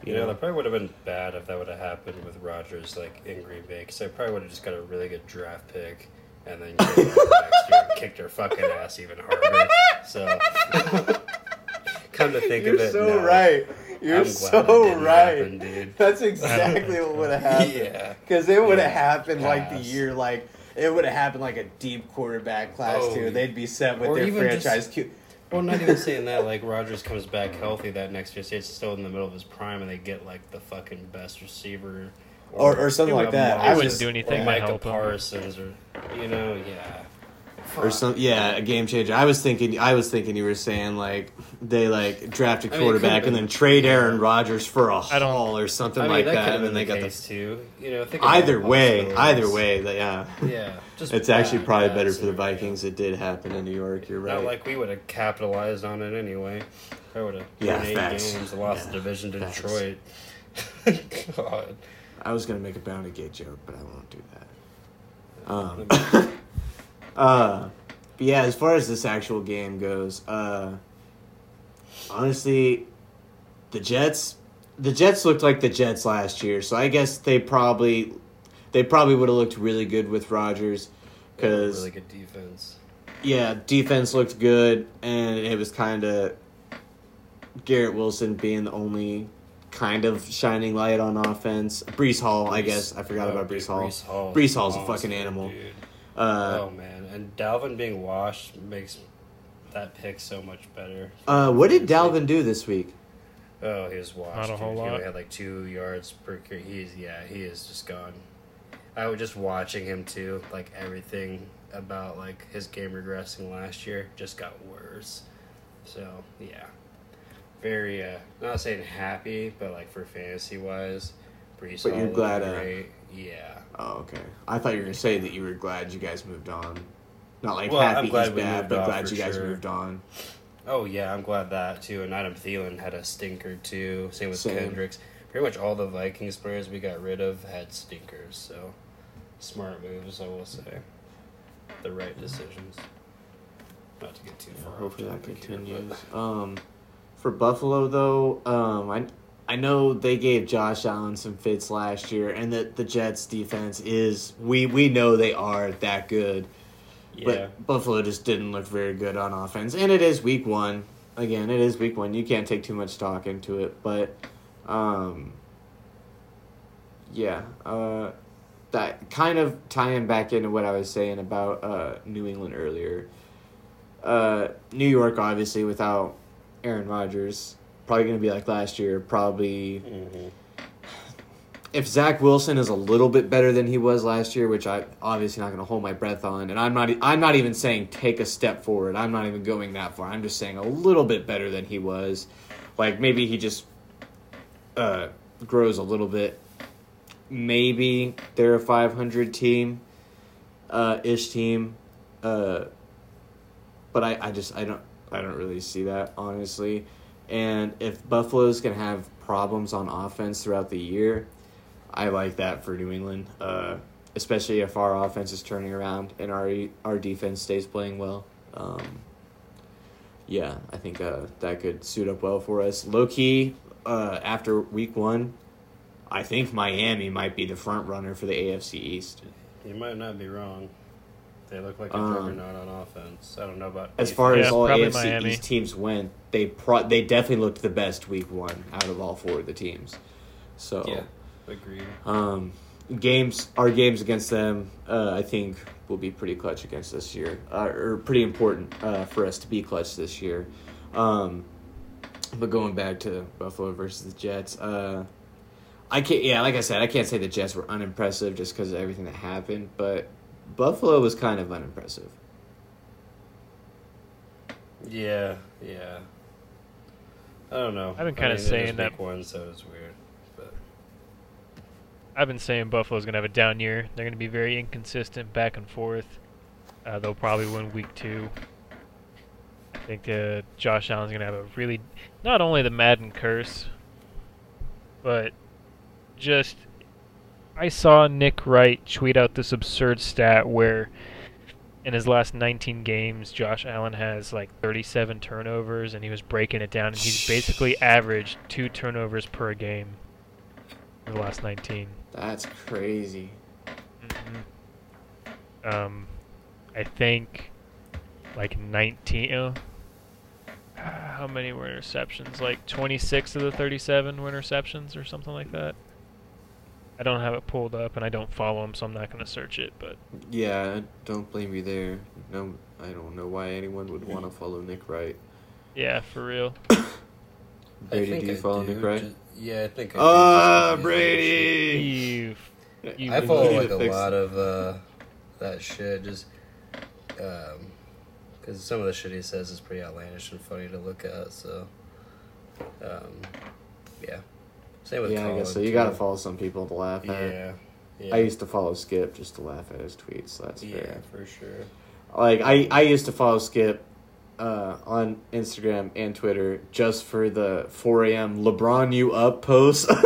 You know, that probably would have been bad if that would have happened with Rodgers, like in Green Bay, because they probably would have just got a really good draft pick and then next year kicked their fucking ass even harder. So, come to think of it. You're of it, so no. right. You're so right. happen, dude. That's exactly what would have happened. Yeah. Because it would have Yeah. happened like the year, like it would have happened like a deep quarterback class Oh, too. They'd be set with their franchise. just- Q- Well, not even saying that. Like Rodgers comes back healthy that next year, so it's still in the middle of his prime, and they get like the fucking best receiver, Or- or something like that. Moss I wouldn't was- do anything or to Micah help him. Or you know, yeah, or some, yeah, a game changer. I was thinking, I was thinking you were saying like they like draft a I mean, quarterback and then trade Aaron Rodgers for a I don't- haul or something I mean, like that, that, and then been they got case too. You know, the. all Either way, either way, that yeah, yeah, it's actually probably better for the. Vikings. It did happen in New York. You're right. Not like we would have capitalized on it anyway. I would have Yeah, eight facts. games, lost Yeah, the division to facts. Detroit. God. I was gonna make a bounty gate joke, but I won't do that. Um, uh, but yeah, as far as this actual game goes, uh, honestly, the Jets, the Jets looked like the Jets last year, so I guess they probably, they probably would have looked really good with Rodgers, because really good defense. yeah, defense looked good, and it was kind of Garrett Wilson being the only kind of shining light on offense. Breece Hall, I guess I forgot oh, about dude, Breece Hall. Breece Hall. Breece Hall's a fucking animal. Uh, oh man, and Dalvin being washed makes that pick so much better. uh, what did Dalvin do this week? Oh, he was washed. Not a whole dude. He lot. only had like two yards per carry. He's yeah, he is just gone. I was just watching him too. Like everything about like his game regressing last year just got worse. So yeah, very uh, not saying happy, but like for fantasy wise, Breece But Hall you're glad, uh. Yeah. Oh, okay. I thought you were gonna say that you were glad you guys moved on. Not like Well, happy he's bad, but glad you guys sure. moved on. Oh yeah, I'm glad that too. And Adam Thielen had a stinker too. Same with Same. Kendricks. Pretty much all the Vikings players we got rid of had stinkers. So smart moves, I will say. The right decisions. Not to get too far. Hopefully that here, continues. but- Um, for Buffalo though, um, I I know they gave Josh Allen some fits last year, and that the Jets defense is we we know they are that good. Yeah. But Buffalo just didn't look very good on offense, and it is week one. Again, it is week one. You can't take too much stock into it, but um, yeah, uh, that kind of tying back into what I was saying about uh, New England earlier. Uh, New York, obviously, without Aaron Rodgers, probably going to be like last year. Probably Mhm. If Zach Wilson is a little bit better than he was last year, which I obviously not going to hold my breath on, and I'm not I'm not even saying take a step forward. I'm not even going that far. I'm just saying a little bit better than he was. Like maybe he just uh, grows a little bit. Maybe they're a 500 team, uh, ish team, uh, but I, I just I don't I don't really see that honestly. And if Buffalo's gonna have problems on offense throughout the year, I like that for New England, uh, especially if our offense is turning around and our our defense stays playing well. Um, yeah, I think uh, that could suit up well for us. Low key, uh, after week one, I think Miami might be the front runner for the AFC East. You might not be wrong. They look like a Um, juggernaut on offense. I don't know about As far as Yeah, all AFC Miami. East teams went, they pro- they definitely looked the best week one out of all four of the teams. So Yeah, agreed. Um, games, our games against them, uh, I think will be pretty clutch against this year, uh, or pretty important uh, for us to be clutch this year. Um, but going back to Buffalo versus the Jets, uh, I can't. Yeah, like I said, I can't say the Jets were unimpressive just because of everything that happened, but Buffalo was kind of unimpressive. Yeah, yeah. I don't know. I've been kinda I mean, it is saying that- one, so it's weird. I've been saying Buffalo's gonna have a down year. They're gonna be very inconsistent, back and forth. Uh, they'll probably win week two. I think uh, Josh Allen's gonna have a really not only the Madden curse, but just I saw Nick Wright tweet out this absurd stat where in his last 19 games, Josh Allen has like 37 turnovers, and he was breaking it down, and he's basically averaged two turnovers per game the last 19. That's crazy. Mm-hmm. Um, I think like 19. Uh, how many were interceptions? Like 26 of the 37 were interceptions, or something like that. I don't have it pulled up, and I don't follow him, so I'm not going to search it. But Yeah, don't blame me there. No, I don't know why anyone would want to follow Nick Wright. yeah, for real. Brady, do you I follow Nick Wright? ju- yeah, I think I do, Ah, just 'cause he has that shit. Brady! You, you I We follow like a fix- lot of uh, that shit, just because some of the shit he says is pretty outlandish and funny to look at. So, um, yeah. Same with Yeah, I guess so. You too. gotta follow some people to laugh at. Yeah. yeah. I used to follow Skip just to laugh at his tweets. So that's Yeah, fair. for sure. Like I, I used to follow Skip uh, on Instagram and Twitter just for the 4 a.m. LeBron you up post.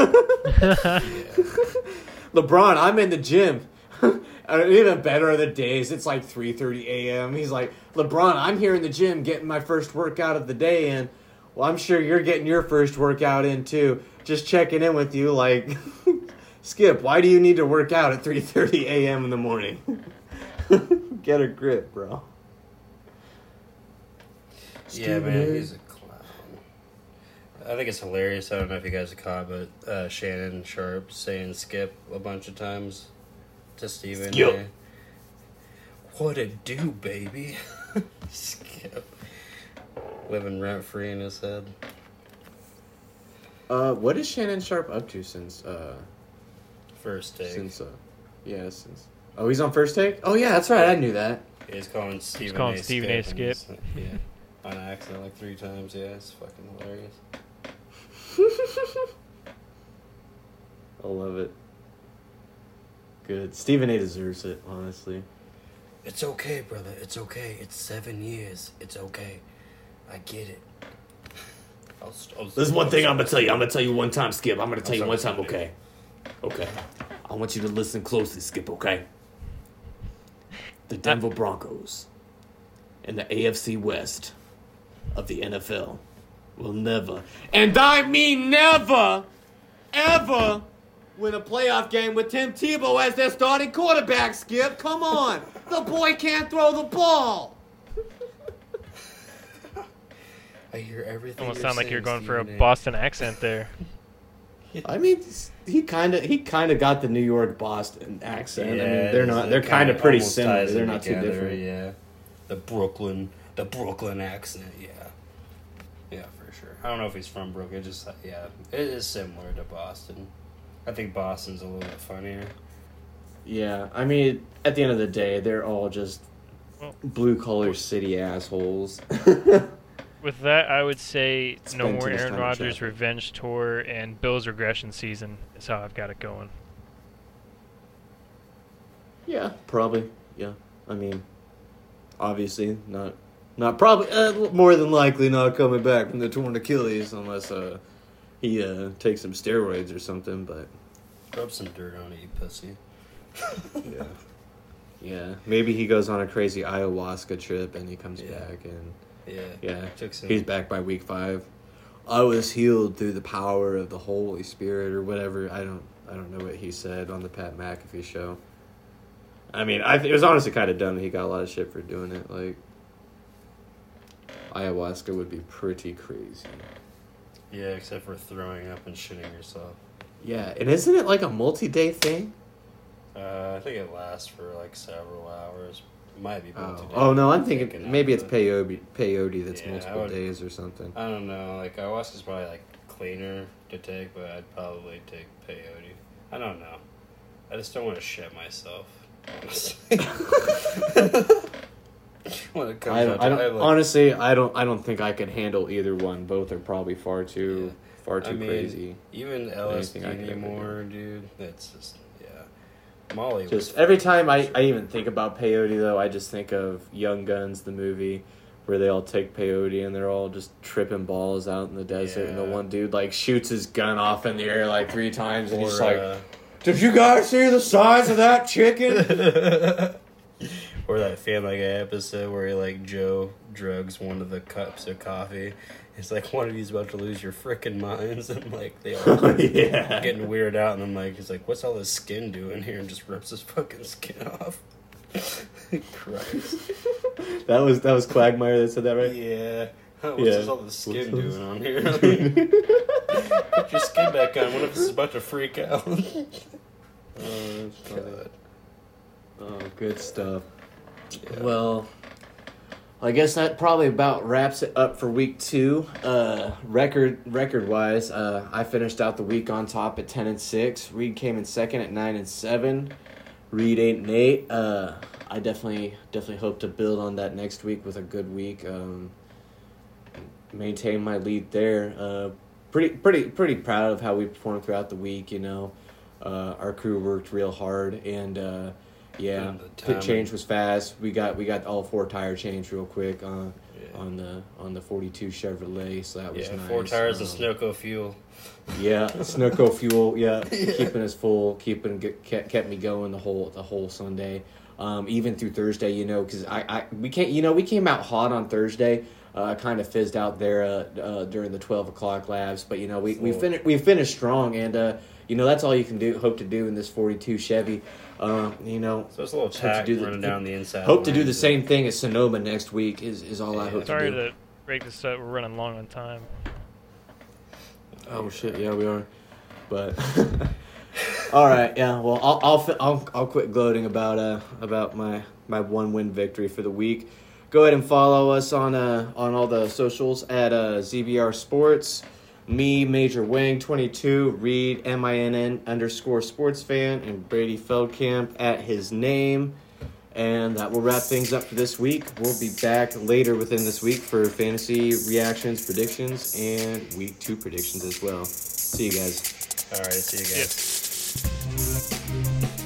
LeBron, I'm in the gym. Even better are the days. It's like 3:30 a.m. He's like, LeBron, I'm here in the gym getting my first workout of the day in. Well, I'm sure you're getting your first workout in too. Just checking in with you. Like, Skip, why do you need to work out at 3:30 a.m. in the morning? Get a grip, bro. Yeah, Stephen man, A. he's a clown. I think it's hilarious. I don't know if you guys have caught, but uh, Shannon Sharpe saying "skip" a bunch of times to Stephen. Skip. A. What it do, baby? skip. Living rent free in his head. Uh, what is Shannon Sharpe up to since uh First take. since uh yeah since oh he's on first take oh yeah that's right I knew that He's calling Stephen He's calling A. Stephen A. Skip. Skip. and Yeah, on accident like three times. Yeah, it's fucking hilarious. I love it. Good. Stephen A. deserves it, honestly. It's okay, brother. It's okay. It's seven years. It's okay. I get it. I'll, st- I'll, There's one thing I'm gonna tell you. I'm gonna tell you one time, Skip. I'm gonna tell you one time, okay? Okay. I want you to listen closely, Skip, okay? The uh, Denver Broncos and the AFC West of the NFL will never, and I mean never, ever win a playoff game with Tim Tebow as their starting quarterback, Skip. Come on. The boy can't throw the ball. I hear everything. Almost you're sound like you're saying, going for a Stephen Boston accent there. I mean, he kind of he kind of got the New York Boston accent. I mean, they're not. They're kind of pretty similar. They're them not too different. Yeah, the Brooklyn, the Brooklyn accent. Yeah, yeah, for sure. I don't know if he's from Brooklyn. Just yeah, it is similar to Boston. I think Boston's a little bit funnier. Yeah, I mean, at the end of the day, they're all just Well- blue collar city assholes. With that, I would say no more Aaron Rodgers revenge tour and Bills regression season is how I've got it going. yeah, probably. Yeah, I mean, obviously not. Not probably. Uh, more than likely, not coming back from the torn Achilles unless uh, he uh, takes some steroids or something. But Rub some dirt on it, you pussy. yeah, yeah, maybe he goes on a crazy ayahuasca trip and he comes Yeah. back and Yeah, Yeah, some- he's back by week five. I was healed through the power of the Holy Spirit, or whatever. I don't, I don't know what he said on the Pat McAfee show. I mean, I it was honestly kind of dumb that he got a lot of shit for doing it. Like, ayahuasca would be pretty crazy. Yeah, except for throwing up and shitting yourself. Yeah, and isn't it like a multi-day thing? Uh, I think it lasts for like several hours. It Might be Oh, multi-day. oh no, I'm Thinking thinking maybe it's it. peyote, peyote that's Yeah, multiple would- days or something. I don't know. Like ayahuasca's probably like cleaner to take, but I'd probably take peyote. I don't know. I just don't want to shit myself. Honestly. when it comes I don't, I don't like, honestly, I don't, I don't think I could handle either one. Both are probably far too, far too I mean, crazy. even LSD I anymore, dude. That's just yeah. Molly. Just every time I, fucking I even think about peyote though, I just think of Young Guns, the movie, where they all take peyote and they're all just tripping balls out in the desert, and the one dude like shoots his gun off in the air like three times, and Or, he's like, uh, "Did you guys see the size of that chicken?" or that Family Guy episode where like Joe drugs one of the cups of coffee. It's like one of you's about to lose your freaking minds, and like they all yeah. getting weird out, and then like he's like, "What's all this skin doing here?" and just rips his fucking skin off. Christ. That was that was Quagmire that said that, right? Yeah. What's Yeah. this all the skin What's doing on here? Put your skin back on. What if this is about to freak out? Oh. God. Oh, good stuff. Yeah. Well, I guess that probably about wraps it up for week two. Uh, record record wise, uh, I finished out the week on top at ten and six. Reed came in second at nine and seven. Reed eight and eight. Uh, I definitely definitely hope to build on that next week with a good week. Um, maintain my lead there. Uh, pretty pretty pretty proud of how we performed throughout the week. You know, uh, our crew worked real hard and. Yeah, the pit change was fast. We got we got all four tire change real quick on Yeah. on the on the forty two Chevrolet, so that was Yeah, nice. four tires of Um, Snowco fuel. Yeah, Snooko fuel. Yeah, keeping us full, keeping kept, kept me going the whole the whole Sunday, um, even through Thursday. You know, because I, I we can't. You know, we came out hot on Thursday. Uh, kind of fizzed out there uh, uh, during the twelve o'clock labs, but you know we we finished we finished strong, and uh, you know that's all you can do. Hope to do in this forty two Chevy. Um, you know, So it's a little Hope to tack do the- running down the inside. hope to do the same thing as Sonoma next week. Is is all I hope Sorry to do. to break this up. We're running long on time. Oh shit! Yeah, we are. But all right, yeah. Well, I'll I'll I'll, I'll quit gloating about uh about my my one win victory for the week. Go ahead and follow us on uh on all the socials at uh ZBR Sports. Me, Major Wang, twenty two, Reed M I N N underscore Sports Fan, and Brady Feldkamp at his name. And that will wrap things up for this week. We'll be back later within this week for fantasy reactions, predictions, and week two predictions as well. See you guys. All right, see you guys. Yeah.